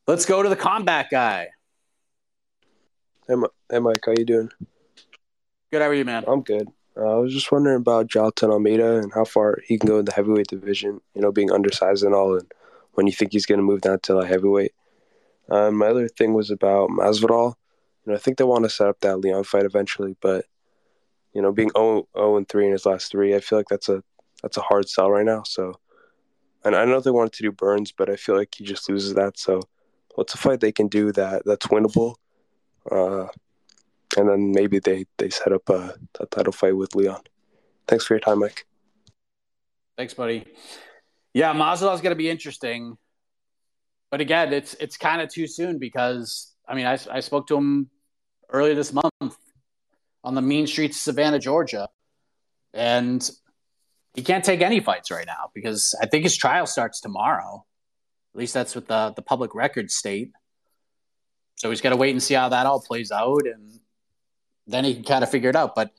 Let's go to the combat guy. Hey Mike, how you doing? Good, how are you, man? I'm good. Uh, I was just wondering about Jonathan Almeida and how far he can go in the heavyweight division. You know, being undersized and all, and when you think he's going to move down to like heavyweight. Um, my other thing was about Masvidal. You know, I think they want to set up that Leon fight eventually, but you know, being 0, 0 and three in his last three, I feel like that's a that's a hard sell right now. So, and I know they wanted to do Burns, but I feel like he just loses that. So, what's a fight they can do that that's winnable? Uh, and then maybe they they set up a, a title fight with Leon. Thanks for your time, Mike. Thanks, buddy. Yeah, Masvidal's going to be interesting, but again, it's it's kind of too soon because I mean, I, I spoke to him earlier this month on the mean streets of Savannah, Georgia, and he can't take any fights right now because I think his trial starts tomorrow. At least that's what the the public records state. So he's got to wait and see how that all plays out, and then he can kind of figure it out. But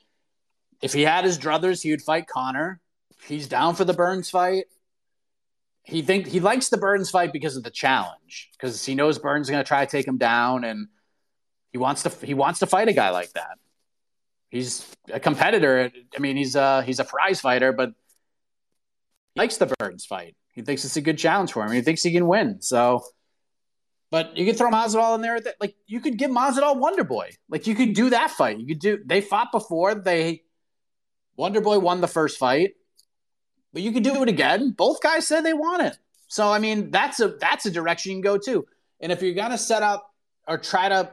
if he had his druthers, he would fight Conor. He's down for the Burns fight. He think he likes the Burns fight because of the challenge, because he knows Burns is going to try to take him down, and he wants to he wants to fight a guy like that. He's a competitor. I mean, he's a he's a prize fighter, but he likes the Burns fight. He thinks it's a good challenge for him. He thinks he can win. So, but you could throw Masvidal in there. That, like you could give Masvidal Wonder Boy. Like you could do that fight. You could do. They fought before. They Wonder Boy won the first fight, but you could do it again. Both guys said they want it. So I mean, that's a that's a direction you can go to. And if you're gonna set up or try to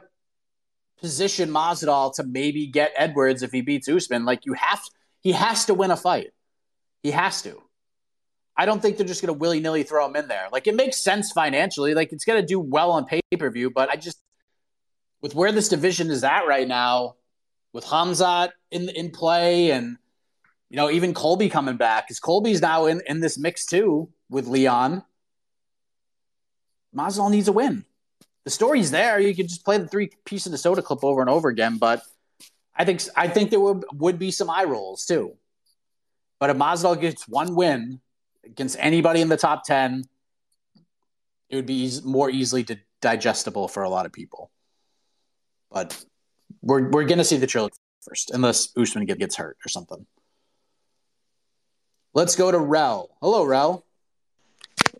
position Masvidal to maybe get Edwards if he beats Usman, like you have, he has to win a fight. He has to. I don't think they're just going to willy nilly throw him in there. Like it makes sense financially. Like it's going to do well on pay per view, but I just with where this division is at right now, with Khamzat in in play, and you know even Colby coming back, because Colby's now in in this mix too with Leon. Masvidal needs a win. The story's there. You could just play the three piece of the soda clip over and over again, but I think I think there would would be some eye rolls too. But if Masvidal gets one win against anybody in the top 10, it would be more easily di- digestible for a lot of people. But we're, we're going to see the trilogy first, unless Usman gets hurt or something. Let's go to Rel. Hello, Rel.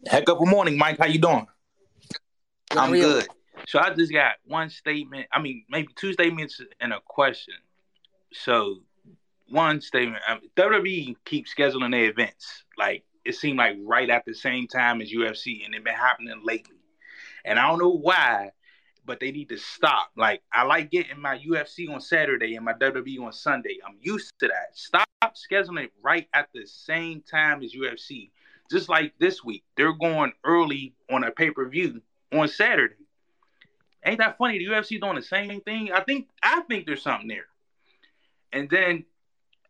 Heck up, good morning, Mike. How you doing? How I'm good. So I just got one statement. I mean, maybe two statements and a question. So one statement: um, WWE keeps scheduling their events like it seemed like right at the same time as UFC, and it's been happening lately. And I don't know why, but they need to stop. Like I like getting my UFC on Saturday and my WWE on Sunday. I'm used to that. Stop scheduling it right at the same time as UFC. Just like this week, they're going early on a pay per view on Saturday. Ain't that funny? The UFC doing the same thing. I think I think there's something there. And then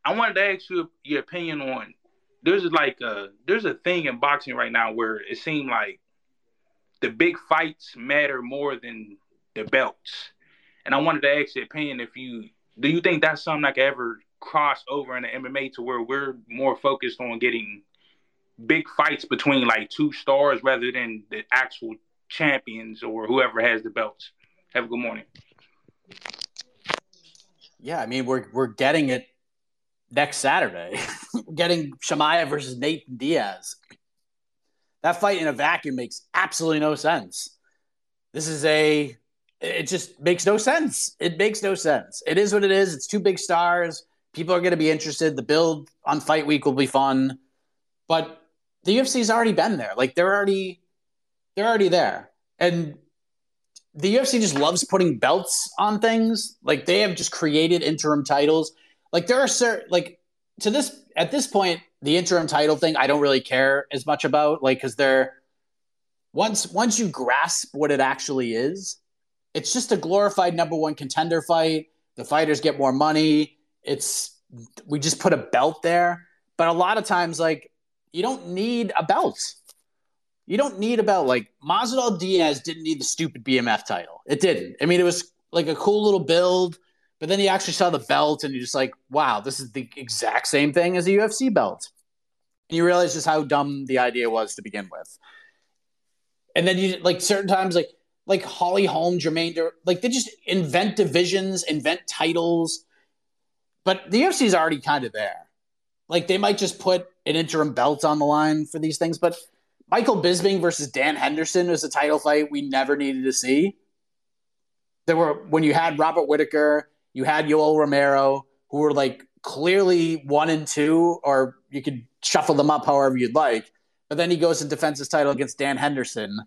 I wanted to ask you your opinion on there's like a there's a thing in boxing right now where it seemed like the big fights matter more than the belts. And I wanted to ask your opinion if you do you think that's something that could ever cross over in the MMA to where we're more focused on getting big fights between like two stars rather than the actual champions or whoever has the belts. Have a good morning. Yeah, I mean we're we're getting it next Saturday. getting Chimaev versus Nathan Diaz. That fight in a vacuum makes absolutely no sense. This is a it just makes no sense. It makes no sense. It is what it is. It's two big stars. People are going to be interested. The build on fight week will be fun. But the UFC's already been there. Like they're already they're already there. And the UFC just loves putting belts on things. Like they have just created interim titles. Like there are certain like to this at this point, the interim title thing I don't really care as much about. Like because they're once once you grasp what it actually is, it's just a glorified number one contender fight. The fighters get more money. It's we just put a belt there. But a lot of times, like you don't need a belt. You don't need a belt. Like Masvidal Diaz didn't need the stupid BMF title. It didn't. I mean, it was like a cool little build, but then you actually saw the belt, and you're just like, wow, this is the exact same thing as a UFC belt. And you realize just how dumb the idea was to begin with. And then you like certain times, like like Holly Holm, Germaine, Dur- like they just invent divisions, invent titles. But the UFC is already kind of there. Like they might just put an interim belt on the line for these things, but Michael Bisping versus Dan Henderson was a title fight we never needed to see. There were when you had Robert Whitaker, you had Yoel Romero, who were like clearly one and two, or you could shuffle them up however you'd like. But then he goes and defends his title against Dan Henderson.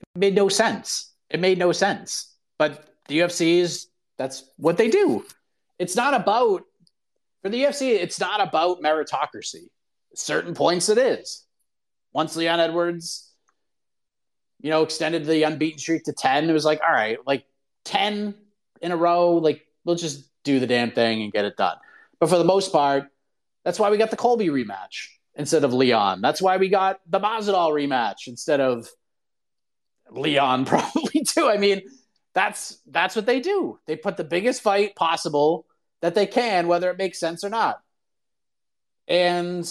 It made no sense. It made no sense. But the UFC is that's what they do. It's not about for the UFC, it's not about meritocracy. certain points it is. Once Leon Edwards, you know, extended the unbeaten streak to 10, it was like, all right, like 10 in a row, like we'll just do the damn thing and get it done. But for the most part, that's why we got the Colby rematch instead of Leon. That's why we got the Masvidal rematch instead of Leon probably too. I mean, that's that's what they do. They put the biggest fight possible that they can, whether it makes sense or not. And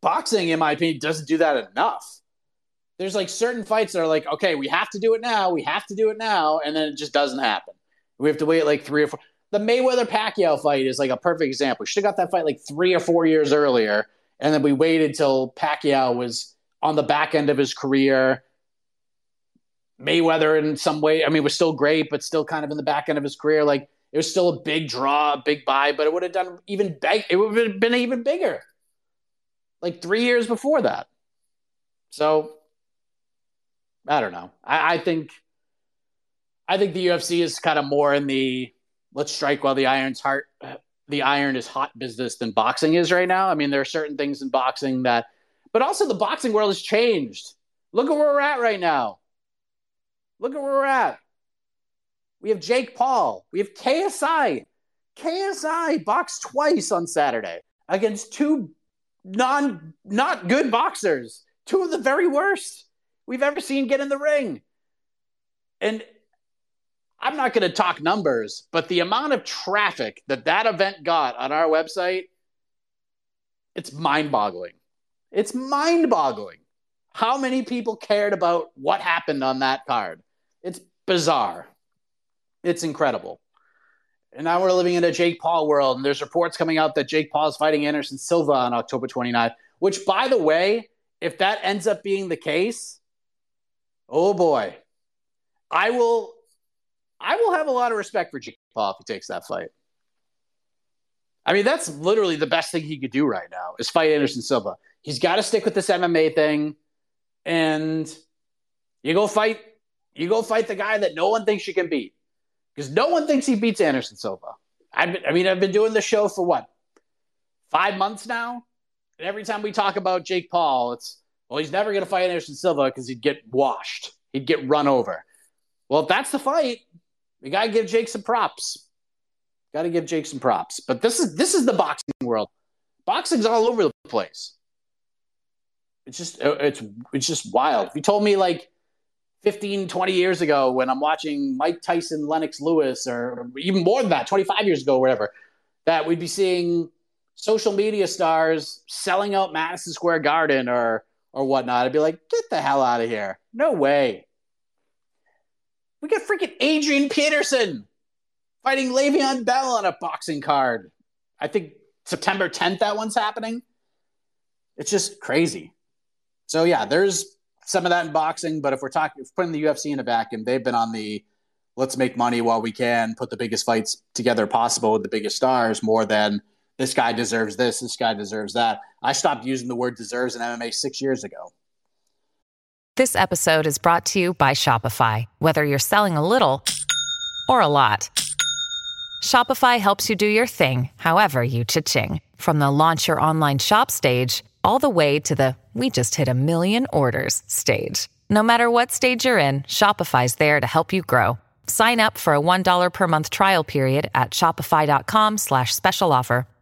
boxing, in my opinion, doesn't do that enough. There's like certain fights that are like, okay, we have to do it now, we have to do it now, and then it just doesn't happen. We have to wait like three or four. The Mayweather Pacquiao fight is like a perfect example. We should have got that fight like three or four years earlier, and then we waited till Pacquiao was on the back end of his career. Mayweather, in some way, I mean, was still great, but still kind of in the back end of his career. Like it was still a big draw, a big buy, but it would have done even big. It would have been even bigger, like three years before that. So I don't know. I, I think I think the UFC is kind of more in the let's strike while the iron's hot. The iron is hot business than boxing is right now. I mean, there are certain things in boxing that, but also the boxing world has changed. Look at where we're at right now. Look at where we're at. We have Jake Paul. We have KSI. KSI boxed twice on Saturday against two non not good boxers, two of the very worst we've ever seen get in the ring. And I'm not going to talk numbers, but the amount of traffic that that event got on our website, it's mind-boggling. It's mind-boggling how many people cared about what happened on that card. It's bizarre. It's incredible. And now we're living in a Jake Paul world, and there's reports coming out that Jake Paul is fighting Anderson Silva on October 29th, which, by the way, if that ends up being the case, oh boy, I will I will have a lot of respect for Jake Paul if he takes that fight. I mean, that's literally the best thing he could do right now is fight Anderson Silva. He's got to stick with this MMA thing, and you go fight. You go fight the guy that no one thinks you can beat, because no one thinks he beats Anderson Silva. I've been, I mean, I've been doing the show for what five months now, and every time we talk about Jake Paul, it's well, he's never going to fight Anderson Silva because he'd get washed. He'd get run over. Well, if that's the fight, we got to give Jake some props. Got to give Jake some props. But this is this is the boxing world. Boxing's all over the place. It's just uh, it's it's just wild. If you told me like 15, 20 years ago when I'm watching Mike Tyson, Lennox Lewis, or even more than that, 25 years ago, whatever, that we'd be seeing social media stars selling out Madison Square Garden or or whatnot, I'd be like, get the hell out of here. No way. We got freaking Adrian Peterson fighting Le'Veon Bell on a boxing card. I think September 10th that one's happening. It's just crazy. So yeah, there's some of that in boxing, but if we're talking if we're putting the UFC in a vacuum, they've been on the let's make money while we can, put the biggest fights together possible with the biggest stars more than this guy deserves this, this guy deserves that. I stopped using the word deserves in MMA six years ago. This episode is brought to you by Shopify. Whether you're selling a little or a lot, Shopify helps you do your thing, however you cha-ching. From the launch your online shop stage, all the way to the we just hit a million orders stage. No matter what stage you're in, Shopify's there to help you grow. Sign up for a $1 per month trial period at shopify.com slash special offer,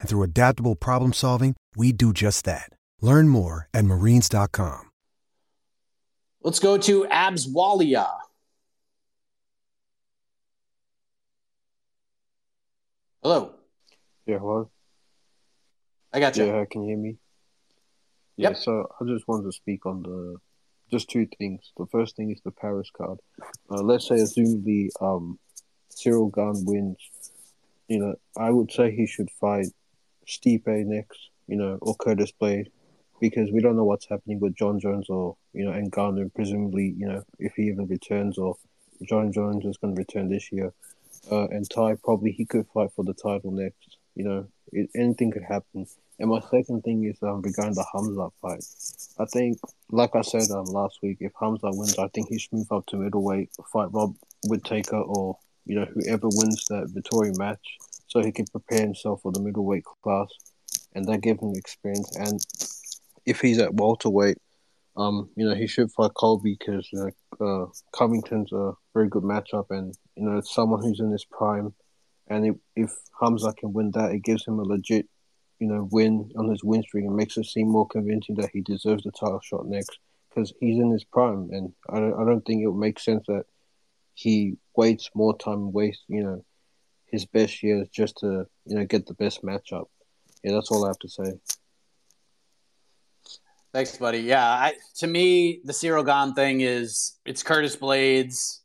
And through adaptable problem solving, we do just that. Learn more at marines.com. Let's go to Abs Walia. Hello. Yeah, hello. I got you. Yeah, can you hear me? Yeah, Yep. so I just wanted to speak on the just two things. The first thing is the Paris card. Uh, let's say, assumably, um, Ciryl Gane wins. You know, I would say he should fight Stipe next. You know, or Curtis Blade, because we don't know what's happening with Jon Jones or you know and Ngannou. Presumably, you know, if he even returns or Jon Jones is going to return this year. Uh, and Tai probably he could fight for the title next. You know, it, anything could happen. And my second thing is um, regarding the Hamza fight. I think, like I said um, last week, if Hamza wins, I think he should move up to middleweight, fight Rob Whitaker or you know whoever wins that Vettori match, so he can prepare himself for the middleweight class, and that gives him experience. And if he's at welterweight, um, you know he should fight Colby because you know, uh, Covington's a very good matchup, and you know it's someone who's in his prime. And if, if Hamza can win that, it gives him a legit you know, win on his win streak and makes it seem more convincing that he deserves the title shot next because he's in his prime. And I don't, I don't think it would make sense that he waits more time and wastes, you know, his best years just to, you know, get the best matchup. Yeah, that's all I have to say. Thanks, buddy. Yeah, I, to me, the Ciryl Gane thing is it's Curtis Blaydes.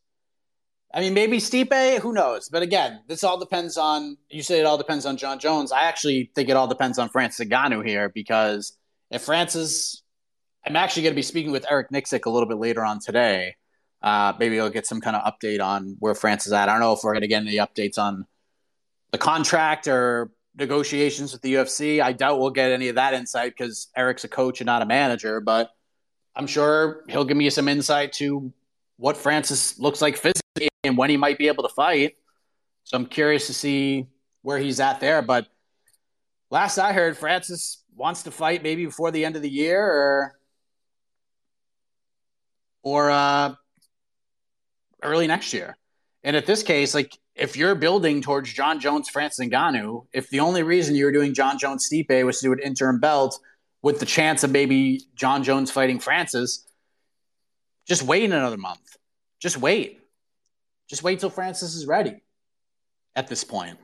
I mean, maybe Stipe, who knows? But again, this all depends on. You say it all depends on Jon Jones. I actually think it all depends on Francis Ngannou here because if Francis, I'm actually going to be speaking with Eric Nicksick a little bit later on today. Uh, maybe I'll get some kind of update on where France is at. I don't know if we're going to get any updates on the contract or negotiations with the UFC. I doubt we'll get any of that insight because Eric's a coach and not a manager, but I'm sure he'll give me some insight to what Francis looks like physically and when he might be able to fight. So I'm curious to see where he's at there. But last I heard, Francis wants to fight maybe before the end of the year or or uh, early next year. And at this case, like if you're building towards Jon Jones, Francis Ngannou, if the only reason you were doing Jon Jones Stipe was to do an interim belt with the chance of maybe Jon Jones fighting Francis, just wait another month. Just wait. Just wait till Francis is ready at this point.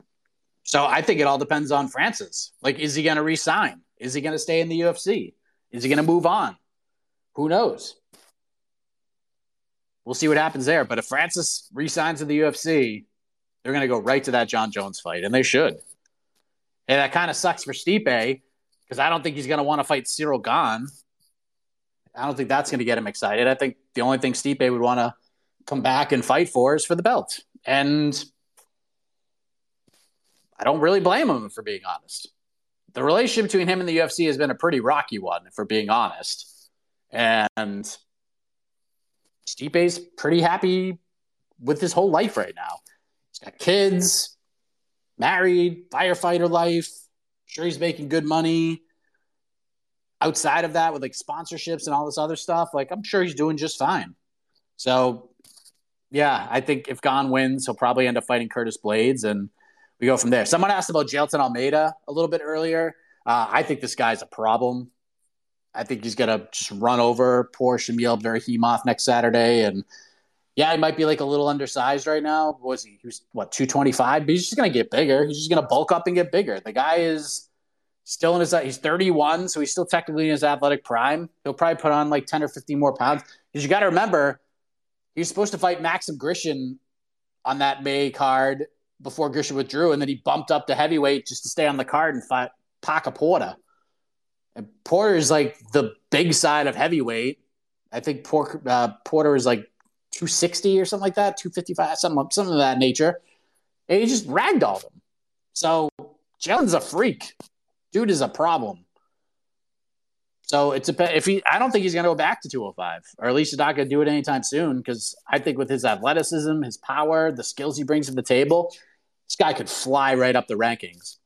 So I think it all depends on Francis. Like, is he going to resign? Is he going to stay in the UFC? Is he going to move on? Who knows? We'll see what happens there. But if Francis resigns in the UFC, they're going to go right to that Jon Jones fight, and they should. And that kind of sucks for Stipe because I don't think he's going to want to fight Ciryl Gane. I don't think that's going to get him excited. I think the only thing Stipe would want to come back and fight for is for the belt. And I don't really blame him for being honest. The relationship between him and the UFC has been a pretty rocky one, for being honest. And Stipe's pretty happy with his whole life right now. Got kids, married, firefighter life. Sure, he's making good money. Outside of that, with like sponsorships and all this other stuff, like I'm sure he's doing just fine. So, yeah, I think if Gane wins, he'll probably end up fighting Curtis Blaydes, and we go from there. Someone asked about Jailton Almeida a little bit earlier. Uh, I think this guy's a problem. I think he's gonna just run over poor Shamil Abdurakhimov next Saturday, and yeah, he might be like a little undersized right now. What was he? He was what two twenty five, but he's just gonna get bigger. He's just gonna bulk up and get bigger. The guy is still in his he's thirty one, so he's still technically in his athletic prime. He'll probably put on like ten or fifteen more pounds. Because you got to remember, he was supposed to fight Maxim Grishin on that May card before Grishin withdrew, and then he bumped up to heavyweight just to stay on the card and fight Parker Porter. And Porter is like the big side of heavyweight. I think Por- uh, Porter is like 260 or something like that, 255, something, something of that nature. And he just ragdolled him. So Jalen's a freak. Dude is a problem. So it's a if he I don't think he's gonna go back to 205, or at least he's not gonna do it anytime soon, because I think with his athleticism, his power, the skills he brings to the table, this guy could fly right up the rankings.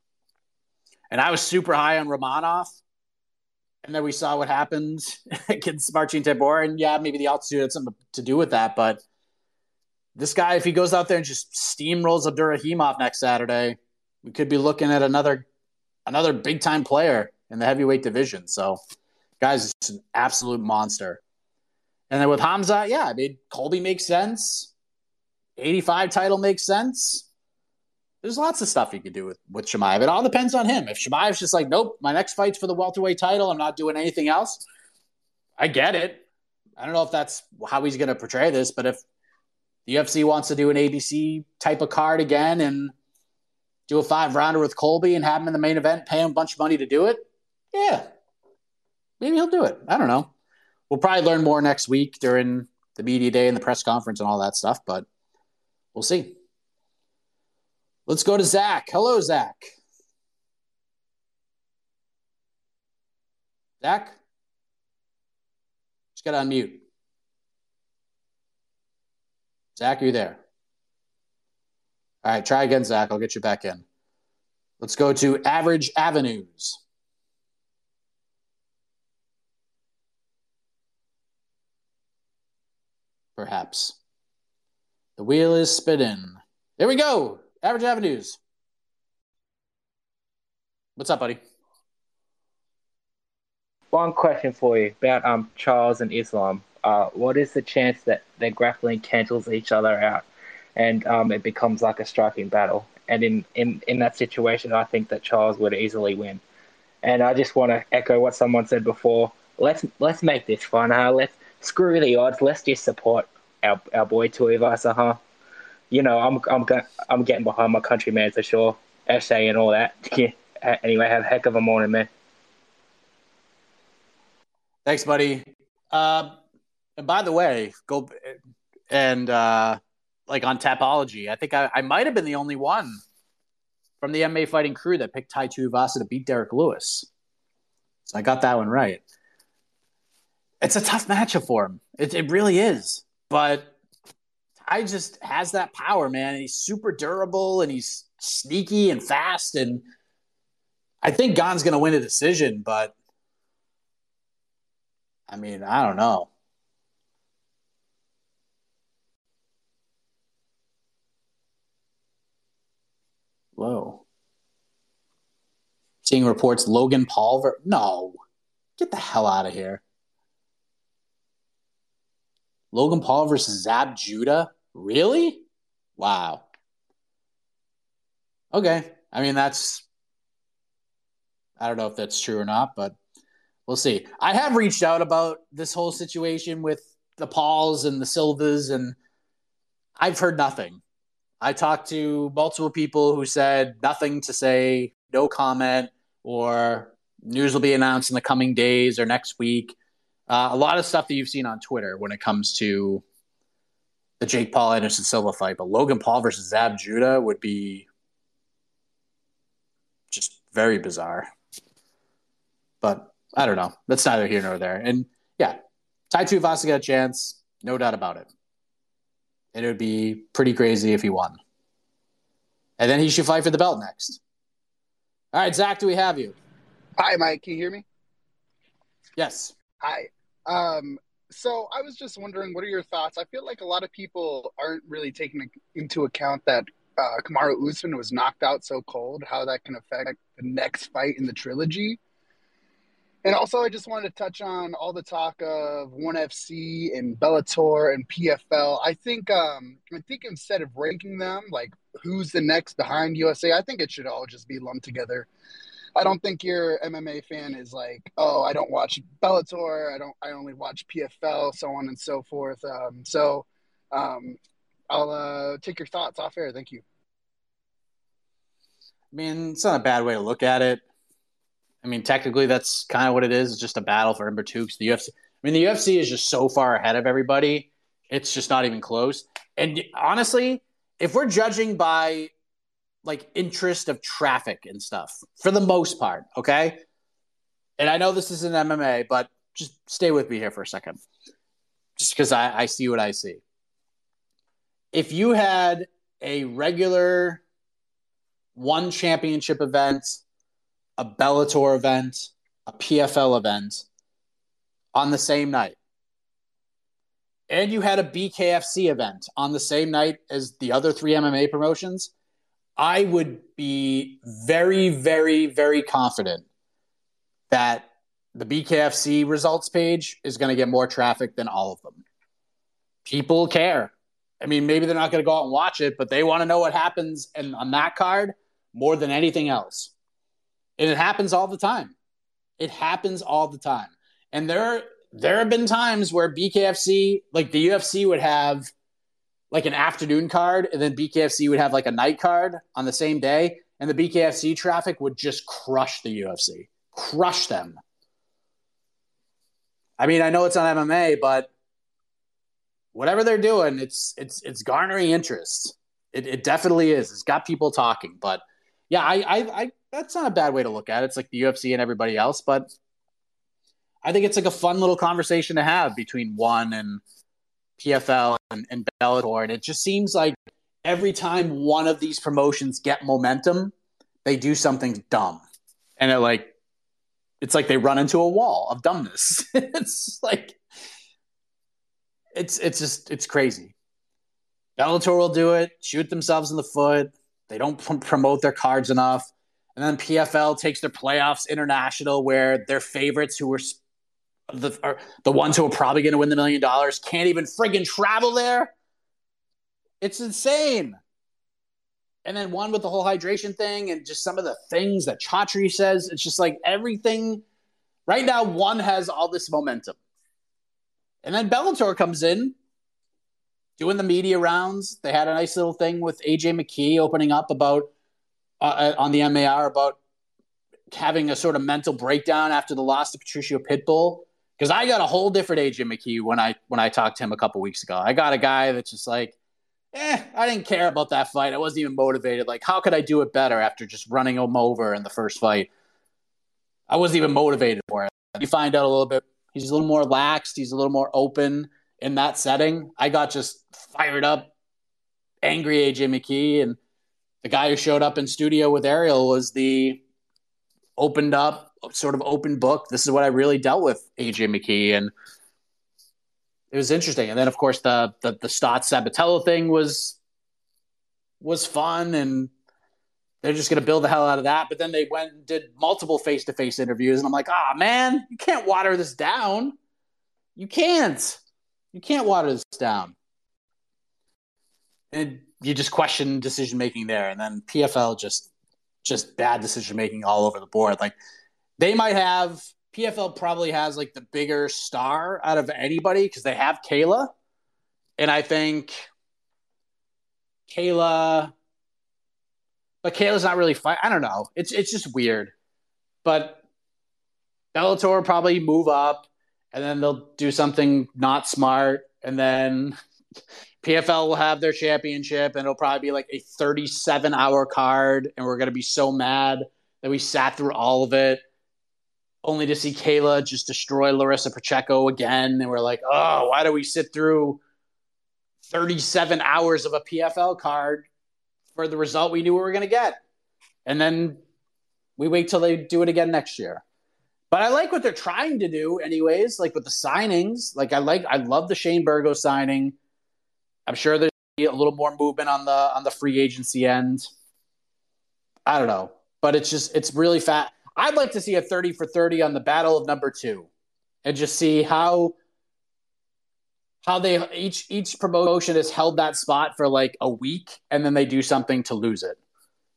And I was super high on Romanov And then we saw what happened against Marcin Tybura. And yeah, maybe the altitude had something to do with that. But this guy, if he goes out there and just steamrolls Abdurakhimov next Saturday, we could be looking at another another big time player in the heavyweight division. So, guys, it's an absolute monster. And then with Hamza, yeah, I mean, Colby makes sense. 85 title makes sense. There's lots of stuff you could do with, with Chimaev. It all depends on him. If Chimaev's just like, nope, my next fight's for the welterweight title, I'm not doing anything else, I get it. I don't know if that's how he's going to portray this, but if the UFC wants to do an ABC type of card again and do a five rounder with Colby and have him in the main event, pay him a bunch of money to do it, yeah, maybe he'll do it. I don't know. We'll probably learn more next week during the media day and the press conference and all that stuff, but we'll see. Let's go to Zach. Hello, Zach. Zach? Just got to unmute. Zach, are you there? All right, try again, Zach. I'll get you back in. Let's go to Average Avenues. Perhaps. The wheel is spinning. There we go. Average Avenues. What's up, buddy? One question for you about um Charles and Islam. Uh, what is the chance that their grappling cancels each other out, and um, it becomes like a striking battle? And in, in, in that situation, I think that Charles would easily win. And I just want to echo what someone said before. Let's let's make this fun, huh? Let's screw the odds. Let's just support our our boy Tuivasa, huh? You know, I'm I'm I'm getting behind my countryman for sure. Essay and all that. Anyway, have a heck of a morning, man. Thanks, buddy. Uh, and by the way, go and uh, like on Tapology, I think I, I might have been the only one from the MMA fighting crew that picked Tai Tuivasa to beat Derrick Lewis. So I got that one right. It's a tough matchup for him. It, it really is. But Tai just has that power, man. He's super durable and he's sneaky and fast. And I think Gane's going to win a decision, but I mean, I don't know. Whoa. Seeing reports Logan Paul. Ver- no. Get the hell out of here. Logan Paul versus Zab Judah? Really? Wow. Okay. I mean, that's. I don't know if that's true or not, but we'll see. I have reached out about this whole situation with the Pauls and the Silvas, and I've heard nothing. I talked to multiple people who said nothing to say, no comment, or news will be announced in the coming days or next week. Uh, a lot of stuff that you've seen on Twitter when it comes to the Jake Paul Anderson Silva fight, but Logan Paul versus Zab Judah would be just very bizarre. But I don't know. That's neither here nor there. And yeah, Tai Tuivasa got a chance, no doubt about it and it would be pretty crazy if he won. And then he should fight for the belt next. All right, Zach, do we have you? Hi, Mike. Can you hear me? Yes. Hi. Um, so I was just wondering, what are your thoughts? I feel like a lot of people aren't really taking into account that uh, Kamaru Usman was knocked out so cold, how that can affect the next fight in the trilogy. And also, I just wanted to touch on all the talk of ONE FC and Bellator and PFL. I think, um, I think instead of ranking them, like who's the next behind USA, I think it should all just be lumped together. I don't think your MMA fan is like, oh, I don't watch Bellator, I don't, I only watch PFL, so on and so forth. Um, so, um, I'll uh, take your thoughts off air. Thank you. I mean, it's not a bad way to look at it. I mean, technically, that's kind of what it is. It's just a battle for number two. The UFC, I mean, the UFC is just so far ahead of everybody. It's just not even close. And honestly, if we're judging by like interest of traffic and stuff, for the most part, okay. And I know this is an MMA, but just stay with me here for a second, just because I, I see what I see. If you had a regular one championship event a Bellator event, a PFL event on the same night, and you had a BKFC event on the same night as the other three MMA promotions, I would be very, very, very confident that the BKFC results page is going to get more traffic than all of them. People care. I mean, maybe they're not going to go out and watch it, but they want to know what happens and on that card more than anything else. And it happens all the time. It happens all the time. And there there have been times where BKFC, like the UFC would have like an afternoon card and then BKFC would have like a night card on the same day and the BKFC traffic would just crush the UFC. Crush them. I mean, I know it's on MMA, but whatever they're doing, it's it's it's garnering interest. It, it definitely is. It's got people talking. But yeah, I, I I that's not a bad way to look at it. It's like the UFC and everybody else, but I think it's like a fun little conversation to have between one and PFL and, and Bellator. And it just seems like every time one of these promotions get momentum, they do something dumb. And it like it's like they run into a wall of dumbness. it's like it's it's just it's crazy. Bellator will do it, shoot themselves in the foot. They don't pr- promote their cards enough. And then PFL takes their playoffs international, where their favorites, who were the are the ones who are probably going to win the million dollars, can't even friggin' travel there. It's insane. And then one with the whole hydration thing and just some of the things that Chatri says. It's just like everything. Right now, one has all this momentum. And then Bellator comes in, doing the media rounds. They had a nice little thing with AJ McKee opening up about uh, uh on the MAR about having a sort of mental breakdown after the loss to Patricio Pitbull. Because I got a whole different AJ McKee when I when I talked to him a couple weeks ago. I got a guy that's just like, eh, I didn't care about that fight. I wasn't even motivated. Like, how could I do it better after just running him over in the first fight? I wasn't even motivated for it. You find out a little bit He's a little more laxed. He's a little more open in that setting. I got just fired up, angry AJ McKee, and the guy who showed up in studio with Ariel was the opened up, sort of open book. This is what I really dealt with AJ McKee, and it was interesting. And then, of course, the the, the Stots Sabatello thing was was fun, and they're just going to build the hell out of that. But then they went and did multiple face to face interviews. And I'm like, ah, man, you can't water this down. You can't. You can't water this down. And you just question decision making there. And then PFL just, just bad decision making all over the board. Like they might have, PFL probably has like the bigger star out of anybody because they have Kayla. And I think Kayla but Kayla's not really fight. I don't know. It's it's just weird. But Bellator probably move up, and then they'll do something not smart, and then PFL will have their championship, and it'll probably be like a 37 hour card, and we're gonna be so mad that we sat through all of it, only to see Kayla just destroy Larissa Pacheco again, and we're like, oh, why do we sit through 37 hours of a PFL card for the result we knew we were going to get. And then we wait till they do it again next year. But I like what they're trying to do, anyways. Like with the signings, like I like, I love the Shane Burgos signing. I'm sure there's a little more movement on the on the free agency end. I don't know, but it's just it's really fat. I'd like to see a 30 for 30 on the battle of number two, and just see how how they each each promotion has held that spot for like a week and then they do something to lose it.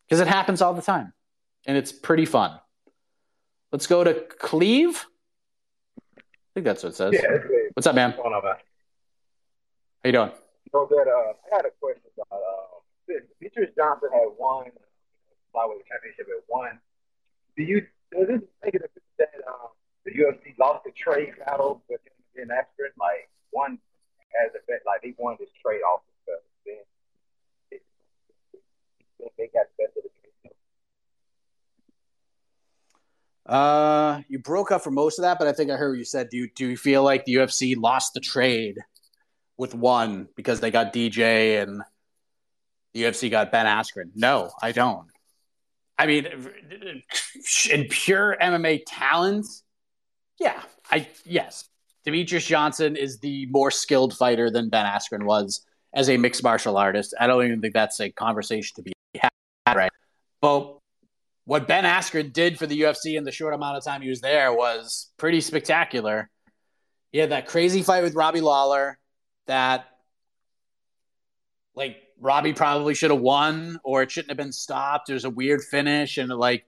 Because it happens all the time and it's pretty fun. Let's go to cleve. I think that's what it says. Yeah, what's up man? What's going on, man? how you doing? So good. Uh, I had a question about uh, Demetrious Johnson had won flyweight championship at one. Do you does this make it that um, the UFC lost the trade battle with him in Askren? Like one as a bet, like they won this trade off the then it, it, they got the best of the trade. uh you broke up for most of that but i think i heard what you said do you do you feel like the ufc lost the trade with one because they got dj and the ufc got ben askren no i don't I mean, in pure MMA talent, yeah, I yes, Demetrious Johnson is the more skilled fighter than Ben Askren was as a mixed martial artist. I don't even think that's a conversation to be had, right? But what Ben Askren did for the UFC in the short amount of time he was there was pretty spectacular. He had that crazy fight with Robbie Lawler that, like, Robbie probably should have won or it shouldn't have been stopped. There's a weird finish and, like,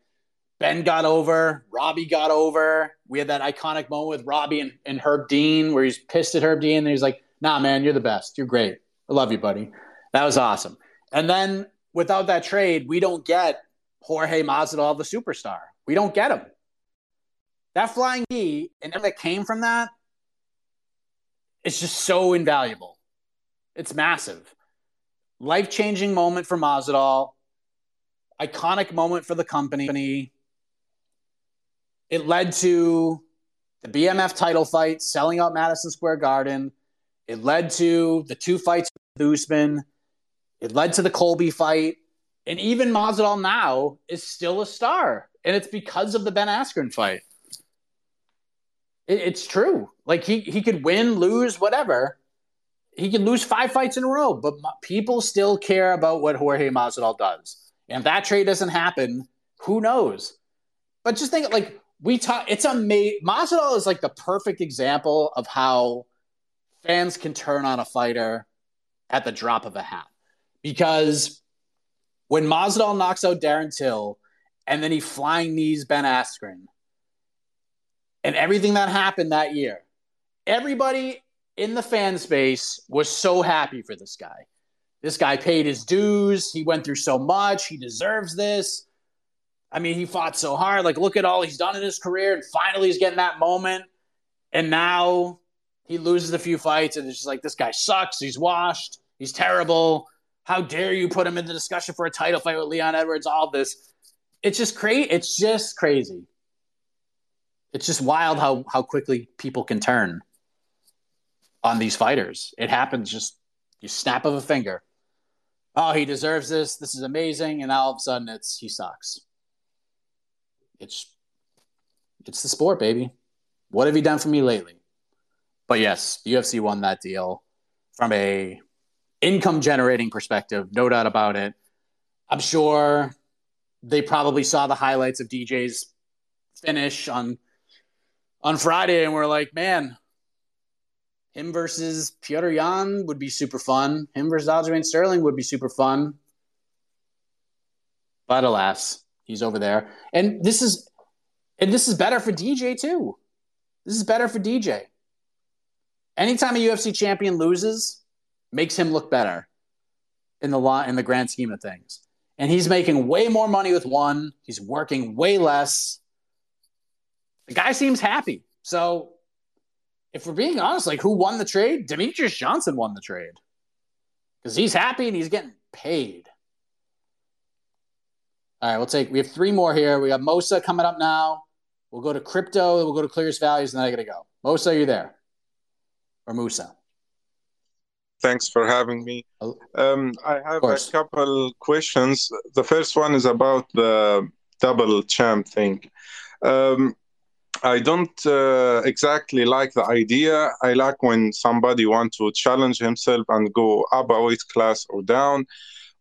Ben got over, Robbie got over. We had that iconic moment with Robbie and, and Herb Dean where he's pissed at Herb Dean and he's like, nah, man, you're the best. You're great. I love you, buddy. That was awesome. And then without that trade, we don't get Jorge Masvidal, the superstar. We don't get him. That flying knee and everything that came from that, it's just so invaluable. It's massive. Life changing moment for Masvidal. Iconic moment for the company. It led to the BMF title fight, selling out Madison Square Garden. It led to the two fights with Usman. It led to the Colby fight. And even Masvidal now is still a star. And it's because of the Ben Askren fight. It, it's true. Like he, he could win, lose, whatever. He could lose five fights in a row, but people still care about what Jorge Masvidal does. And if that trade doesn't happen, who knows? But just think like we talk, it's amazing. Masvidal is like the perfect example of how fans can turn on a fighter at the drop of a hat. Because when Masvidal knocks out Darren Till and then he flying knees Ben Askren and everything that happened that year, everybody in the fan space was so happy for this guy. This guy paid his dues. He went through so much. He deserves this. I mean, he fought so hard. Like, look at all he's done in his career. And finally, he's getting that moment. And now he loses a few fights. And it's just like, this guy sucks. He's washed. He's terrible. How dare you put him in the discussion for a title fight with Leon Edwards? All this. It's just crazy. It's just crazy. It's just wild how how quickly people can turn on these fighters. It happens just you snap of a finger. Oh, he deserves this. This is amazing, and all of a sudden, it's he sucks. It's it's the sport, baby. What have you done for me lately? But yes, UFC won that deal from a income generating perspective, no doubt about it. I'm sure they probably saw the highlights of DJ's finish on on Friday and we're like, man, him versus Petr Yan would be super fun. Him versus Aljamain Sterling would be super fun. But alas, he's over there. And this is and this is better for DJ too. This is better for DJ. Anytime a UFC champion loses, makes him look better in the law in the grand scheme of things. And he's making way more money with one. He's working way less. The guy seems happy. So if we're being honest, like who won the trade? Demetrious Johnson won the trade. Because he's happy and he's getting paid. All right, we'll take we have three more here. We got Mosa coming up now. We'll go to crypto, we'll go to Clearest Values, and then I gotta go. Mosa, are you there? Or Musa? Thanks for having me. Um, I have a couple questions. The first one is about the double champ thing. Um, I don't uh, exactly like the idea. I like when somebody wants to challenge himself and go up a weight class or down.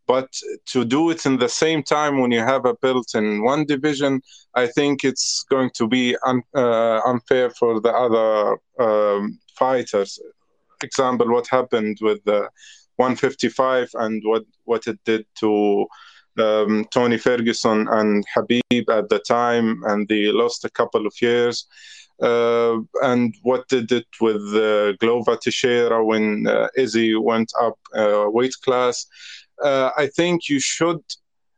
But to do it in the same time when you have a belt in one division, I think it's going to be un- uh, unfair for the other um, fighters example, what happened with the 155 and what what it did to um, Tony Ferguson and Khabib at the time, and they lost a couple of years. Uh, and what did it with uh, Glover Teixeira when uh, Izzy went up uh, weight class? Uh, I think you should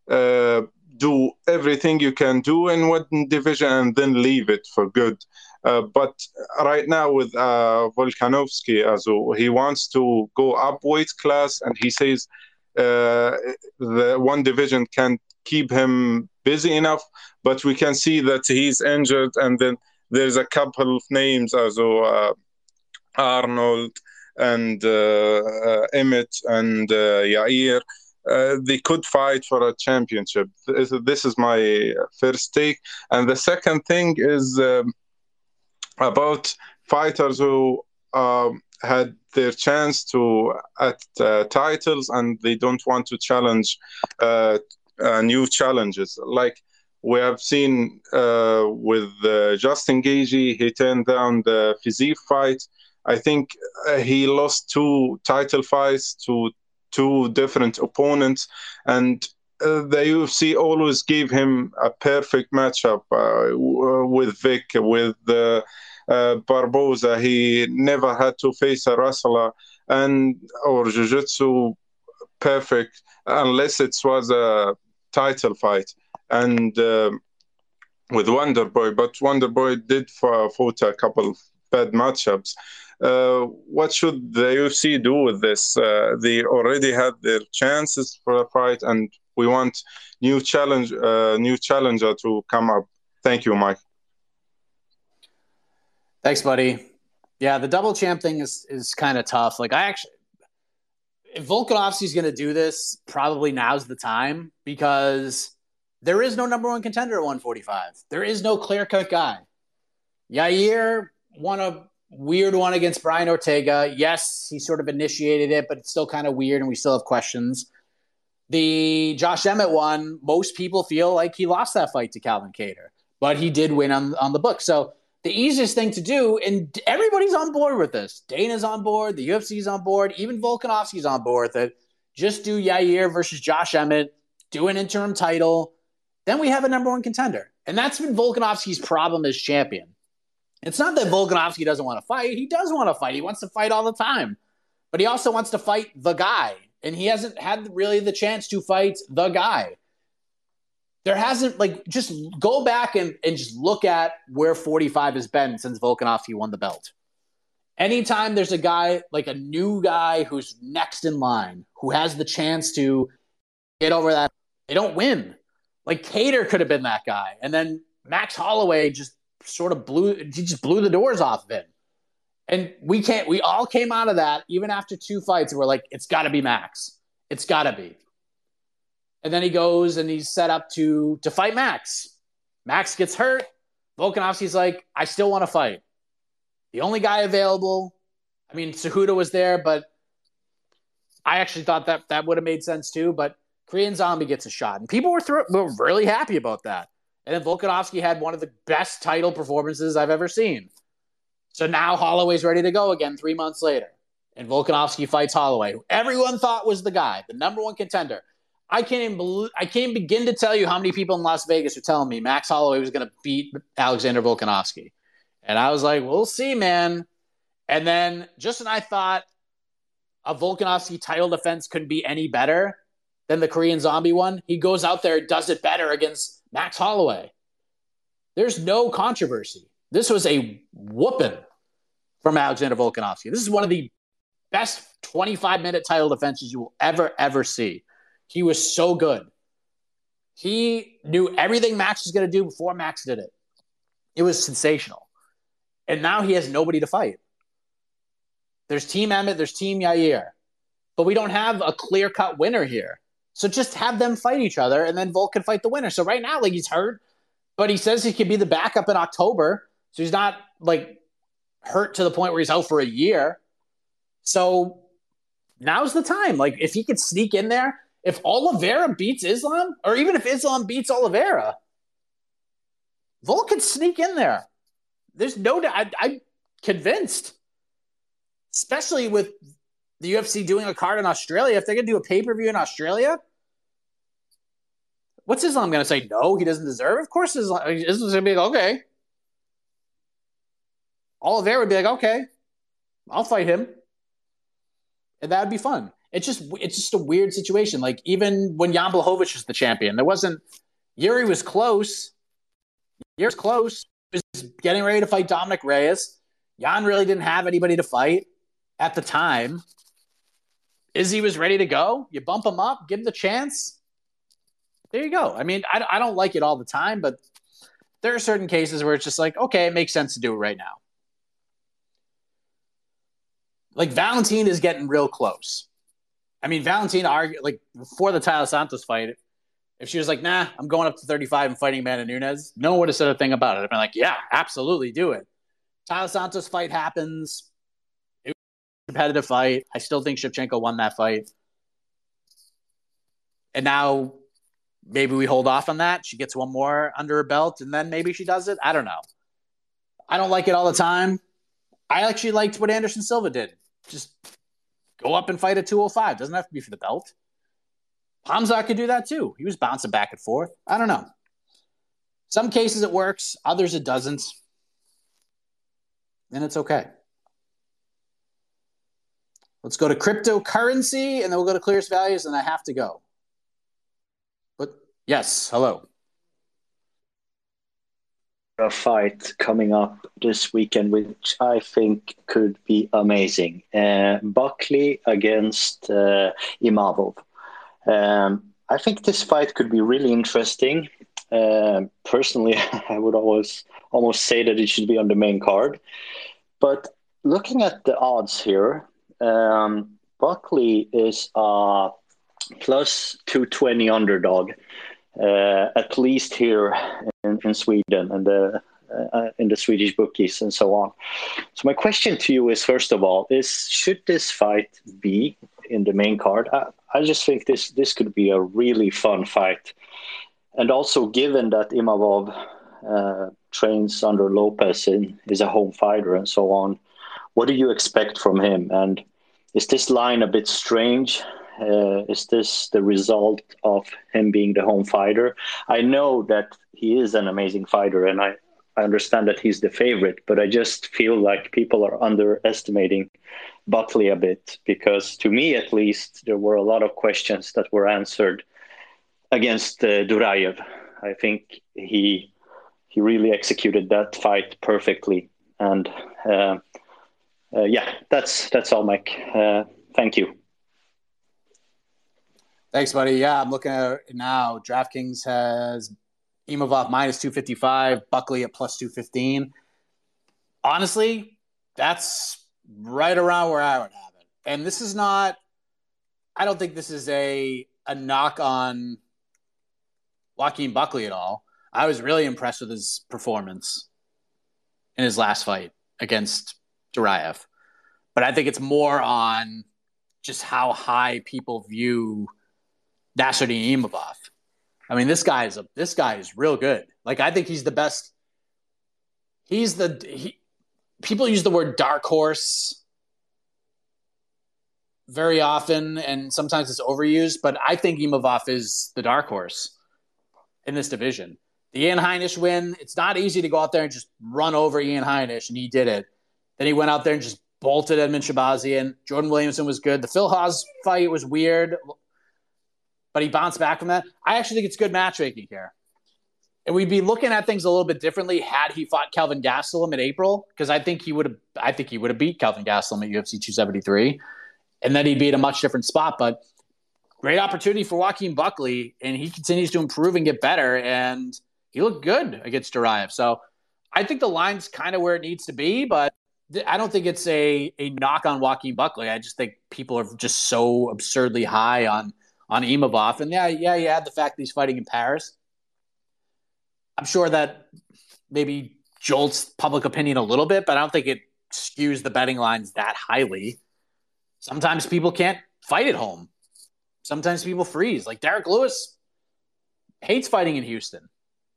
uh, do everything you can do in one division and then leave it for good. Uh, but right now with Volkanovski, also he wants to go up weight class, and he says the one division can keep him busy enough. But we can see that he's injured, and then there's a couple of names, also uh, Arnold and uh, Emmett and Yair. uh, they could fight for a championship. This, this is my first take, and the second thing is um, about fighters who um, had their chance to at uh, titles and they don't want to challenge uh, uh, new challenges. Like we have seen uh, with uh, Justin Gaethje, he turned down the Fiziev fight. I think uh, he lost two title fights to two different opponents, and the UFC always gave him a perfect matchup with Vic, with the uh, Barboza. He never had to face a wrestler and or jiu-jitsu perfect unless it was a title fight. And uh, with Wonderboy, but Wonder Boy did fought a couple bad matchups. Uh, what should the UFC do with this? Uh, they already had their chances for a fight, and we want new challenge, uh, new challenger to come up. Thank you, Mike. Thanks, buddy. Yeah, the double champ thing is is kind of tough. Like I actually if Volkanovski's going to do this, probably now's the time because there is no number one contender at 145. There is no clear cut guy. Yair won a weird one against Brian Ortega. Yes, he sort of initiated it, but it's still kind of weird and we still have questions. The Josh Emmett one, most people feel like he lost that fight to Calvin Kattar, but he did win on, on the book. So the easiest thing to do, and everybody's on board with this. Dana's on board, the UFC's on board, even Volkanovski's on board with it. Just do Yair versus Josh Emmett, do an interim title. Then we have a number one contender. And that's been Volkanovski's problem as champion. It's not that Volkanovski doesn't want to fight. He does want to fight. He wants to fight all the time. But he also wants to fight the guy. And he hasn't had really the chance to fight the guy there hasn't like just go back and, and just look at where 45 has been since Volkanovski won the belt. Anytime there's a guy like a new guy who's next in line, who has the chance to get over that, they don't win. Like Kattar could have been that guy, and then Max Holloway just sort of blew he just blew the doors off of him. And we can't we all came out of that even after two fights we're like, it's gotta be Max. It's gotta be. And then he goes and he's set up to to fight Max. Max gets hurt. Volkanovski's like, I still want to fight. The only guy available. I mean, Cejudo was there, but I actually thought that that would have made sense too. But Korean Zombie gets a shot, and people were, were really happy about that. And then Volkanovski had one of the best title performances I've ever seen. So now Holloway's ready to go again three months later. And Volkanovski fights Holloway, who everyone thought was the guy, the number one contender. I can't even believe, I can't begin to tell you how many people in Las Vegas are telling me Max Holloway was going to beat Alexander Volkanovski. And I was like, we'll see, man. And then just when I thought a Volkanovski title defense couldn't be any better than the Korean Zombie one, he goes out there does it better against Max Holloway. There's no controversy. This was a whooping from Alexander Volkanovski. This is one of the best 25 minute title defenses you will ever, ever see. He was so good. He knew everything Max was going to do before Max did it. It was sensational. And now he has nobody to fight. There's Team Emmett, there's Team Yair. But we don't have a clear cut winner here. So just have them fight each other and then Volk can fight the winner. So right now, like he's hurt, but he says he could be the backup in October. So he's not like hurt to the point where he's out for a year. So now's the time. Like if he could sneak in there, if Oliveira beats Islam, or even if Islam beats Oliveira, Volk could sneak in there. There's no doubt. I'm convinced, especially with the UFC doing a card in Australia. If they're going to do a pay per view in Australia, what's Islam going to say? No, he doesn't deserve. It? Of course, Islam, Islam's going to be like, okay. Oliveira would be like, okay, I'll fight him, and that would be fun it's just it's just a weird situation. Like even when Jan Blachowicz was the champion, there wasn't Yuri was close. Yuri was close. He was getting ready to fight Dominick Reyes. Jan really didn't have anybody to fight at the time. Izzy was ready to go. You bump him up, give him the chance. There you go. I mean, I, I don't like it all the time, but there are certain cases where it's just like, okay, it makes sense to do it right now. Like Valentin is getting real close. I mean, Valentina argued like before the Taila Santos fight. If she was like, "Nah, I'm going up to 35 and fighting Amanda Nunes," no one would have said a thing about it. I'd been like, "Yeah, absolutely, do it." Taila Santos fight happens. It was a competitive fight. I still think Shevchenko won that fight. And now maybe we hold off on that. She gets one more under her belt, and then maybe she does it. I don't know. I don't like it all the time. I actually liked what Anderson Silva did. Just go up and fight at 205. Doesn't have to be for the belt. Khamzat could do that too. He was bouncing back and forth. I don't know. Some cases it works, others it doesn't. And it's okay. Let's go to cryptocurrency and then we'll go to clearest values, and I have to go. But yes, hello. A fight coming up this weekend, which I think could be amazing. Uh, Buckley against uh, Imavov. Um, I think this fight could be really interesting. Uh, personally, I would always almost say that it should be on the main card. But looking at the odds here, um, Buckley is a plus 220 underdog, at least here in, in Sweden and the uh, in the Swedish bookies and so on. So my question to you is, first of all, is should this fight be in the main card? I, I just think this this could be a really fun fight, and also given that Imavov uh, trains under Lopez and is a home fighter and so on, what do you expect from him? And is this line a bit strange? Uh, is this the result of him being the home fighter? I know that he is an amazing fighter, and I, I understand that he's the favorite, but I just feel like people are underestimating Buckley a bit because, to me at least, there were a lot of questions that were answered against uh, Duraev. I think he he really executed that fight perfectly, and uh, uh, yeah, that's that's all, Mike. Uh, thank you. Thanks, buddy. Yeah, I'm looking at it now. DraftKings has Imavov minus 255, Buckley at plus 215. Honestly, that's right around where I would have it. And this is not, I don't think this is a, a knock on Joaquin Buckley at all. I was really impressed with his performance in his last fight against Duraev. But I think it's more on just how high people view Nassourdine Imavov. I mean, this guy is a this guy is real good. Like I think he's the best. He's the he, people use the word dark horse very often, and sometimes it's overused. But I think Imavov is the dark horse in this division. The Ian Heinisch win. It's not easy to go out there and just run over Ian Heinisch, and he did it. Then he went out there and just bolted Edmen Shahbazyan. Jordan Williamson was good. The Phil Hawes fight was weird but he bounced back from that. I actually think it's good matchmaking here. And we'd be looking at things a little bit differently had he fought Kelvin Gastelum in April, because I think he would have. I think he would have beat Kelvin Gastelum at UFC 273, and then he'd be at a much different spot. But great opportunity for Joaquin Buckley, and he continues to improve and get better. And he looked good against Duraev. So I think the line's kind of where it needs to be, but I don't think it's a a knock on Joaquin Buckley. I just think people are just so absurdly high on on Imavov. And yeah, yeah, you add the fact that he's fighting in Paris. I'm sure that maybe jolts public opinion a little bit, but I don't think it skews the betting lines that highly. Sometimes people can't fight at home. Sometimes people freeze. Like Derrick Lewis hates fighting in Houston.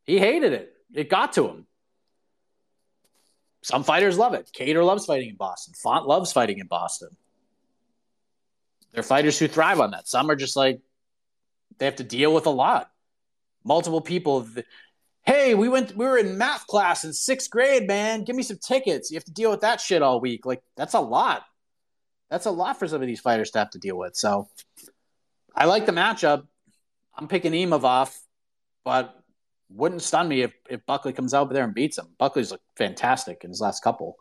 He hated it. It got to him. Some fighters love it. Kattar loves fighting in Boston. Font loves fighting in Boston. They're fighters who thrive on that. Some are just like, they have to deal with a lot. Multiple people. Hey, we went. We were in math class in sixth grade, man. Give me some tickets. You have to deal with that shit all week. Like that's a lot. That's a lot for some of these fighters to have to deal with. So, I like the matchup. I'm picking Imavov, but wouldn't stun me if, if Buckley comes out there and beats him. Buckley's looked fantastic in his last couple.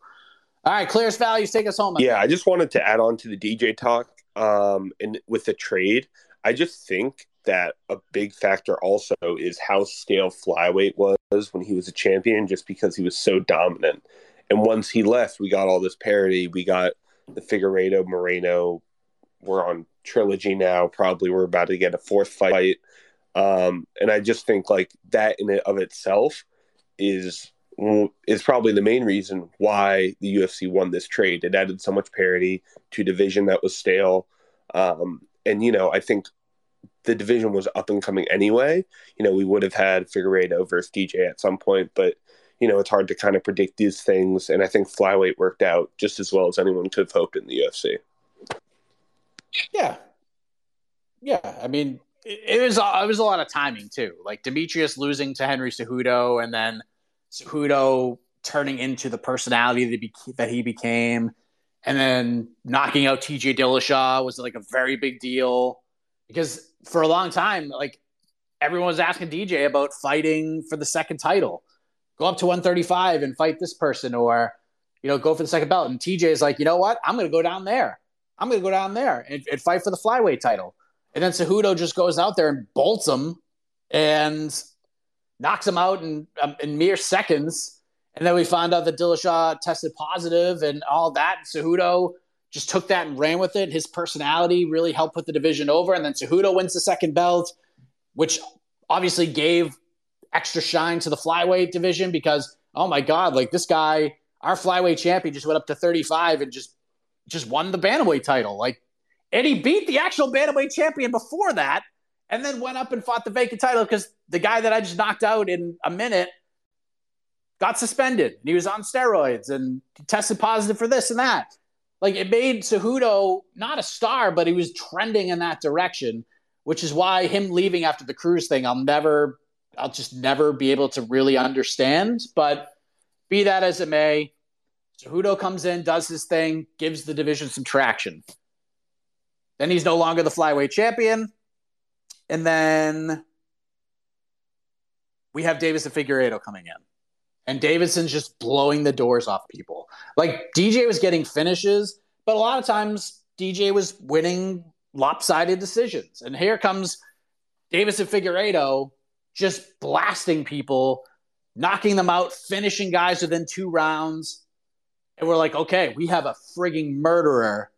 All right, clearest values, take us home. Yeah, I just wanted to add on to the DJ talk. Um, and with the trade, I just think that a big factor also is how scale flyweight was when he was a champion, just because he was so dominant. And once he left, we got all this parity. We got the Figueiredo, Moreno We're on trilogy now. Probably we're about to get a fourth fight. Um, and I just think like that in and of itself is is probably the main reason why the UFC won this trade. It added so much parity to division that was stale. Um, and you know, I think the division was up and coming anyway. You know, we would have had Figueiredo versus DJ at some point, but you know, it's hard to kind of predict these things. And I think flyweight worked out just as well as anyone could have hoped in the UFC. Yeah, yeah. I mean, it was it was a lot of timing too. Like Demetrious losing to Henry Cejudo, and then Cejudo turning into the personality that, he became, and then knocking out TJ Dillashaw was like a very big deal because for a long time, like everyone was asking DJ about fighting for the second title, go up to 135 and fight this person, or you know, go for the second belt. And TJ is like, you know what? I'm going to go down there. I'm going to go down there and, and, fight for the flyweight title. And then Cejudo just goes out there and bolts him and knocks him out in, um, in mere seconds. And then we found out that Dillashaw tested positive and all that. Cejudo just took that and ran with it. His personality really helped put the division over. And then Cejudo wins the second belt, which obviously gave extra shine to the flyweight division because, oh my God, like this guy, our flyweight champion just went up to 35 and just just won the bantamweight title. Like, and he beat the actual bantamweight champion before that, and then went up and fought the vacant title because the guy that I just knocked out in a minute got suspended he was on steroids and tested positive for this and that. Like it made Cejudo not a star, but he was trending in that direction, which is why him leaving after the cruise thing, I'll never, I'll just never be able to really understand. But be that as it may, Cejudo comes in, does his thing, gives the division some traction. Then he's no longer the flyweight champion. And then we have Deiveson Figueiredo coming in. And Deiveson's just blowing the doors off people. Like DJ was getting finishes, but a lot of times DJ was winning lopsided decisions. And here comes Deiveson Figueiredo just blasting people, knocking them out, finishing guys within two rounds and we're like, okay, we have a frigging murderer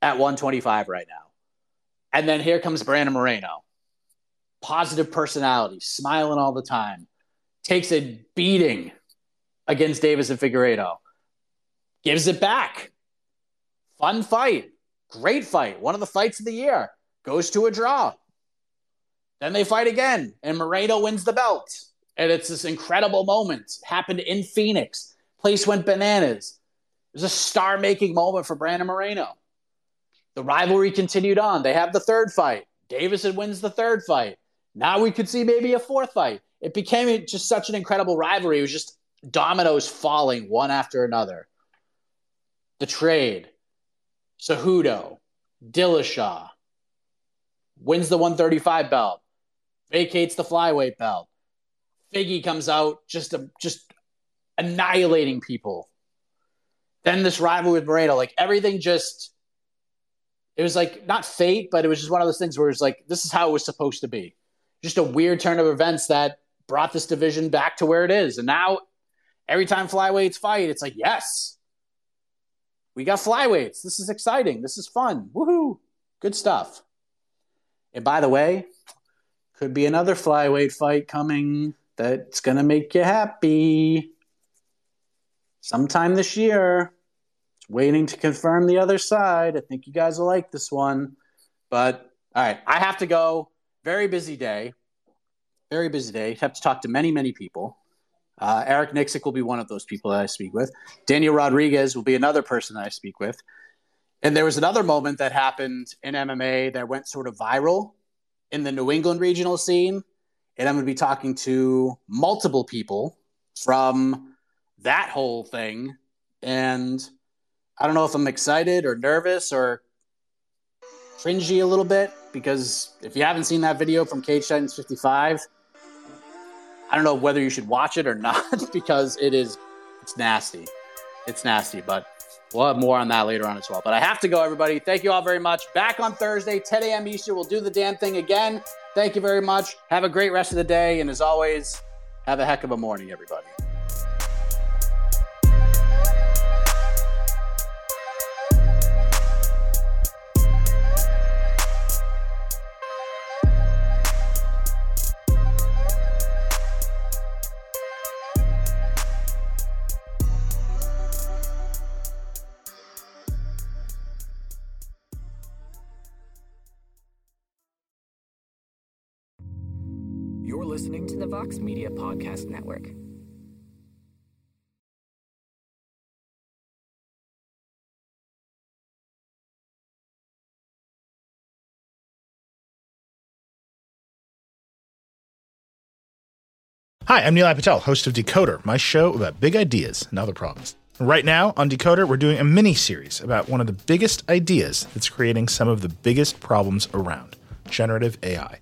at 125 right now. And then here comes Brandon Moreno. Positive personality, smiling all the time, takes a beating against Deiveson Figueiredo, gives it back. Fun fight, great fight, one of the fights of the year, goes to a draw. Then they fight again, and Moreno wins the belt. And it's this incredible moment. Happened in Phoenix. Place went bananas. It was a star making moment for Brandon Moreno. The rivalry continued on. They have the third fight. Deiveson wins the third fight. Now we could see maybe a fourth fight. It became just such an incredible rivalry. It was just dominoes falling one after another. The trade, Cejudo, Dillashaw, wins the 135 belt, vacates the flyweight belt. Figgy comes out just a, just annihilating people. Then this rivalry with Moreno, like everything just it was like not fate, but it was just one of those things where it's like this is how it was supposed to be. Just a weird turn of events that brought this division back to where it is. And now every time flyweights fight, it's like, yes, we got flyweights. This is exciting. This is fun. Woohoo. Good stuff. And by the way, could be another flyweight fight coming that's going to make you happy sometime this year. It's waiting to confirm the other side. I think you guys will like this one. But all right, I have to go. Very busy day. Very busy day. Have to talk to many, many people. Uh, Eric Nicksick will be one of those people that I speak with. Daniel Rodriguez will be another person that I speak with. And there was another moment that happened in MMA that went sort of viral in the New England regional scene. And I'm going to be talking to multiple people from that whole thing. And I don't know if I'm excited or nervous or cringy a little bit because if you haven't seen that video from Cage Titans 55, I don't know whether you should watch it or not because it is it's nasty. It's nasty, but we'll have more on that later on as well. But I have to go, everybody. Thank you all very much. Back on Thursday, 10 a.m. Eastern. We'll do the damn thing again. Thank you very much. Have a great rest of the day. And as always, have a heck of a morning, everybody. Vox Media Podcast Network. Hi, I'm Nilay Patel, host of Decoder, my show about big ideas and other problems. Right now on Decoder, we're doing a mini series about one of the biggest ideas that's creating some of the biggest problems around generative AI.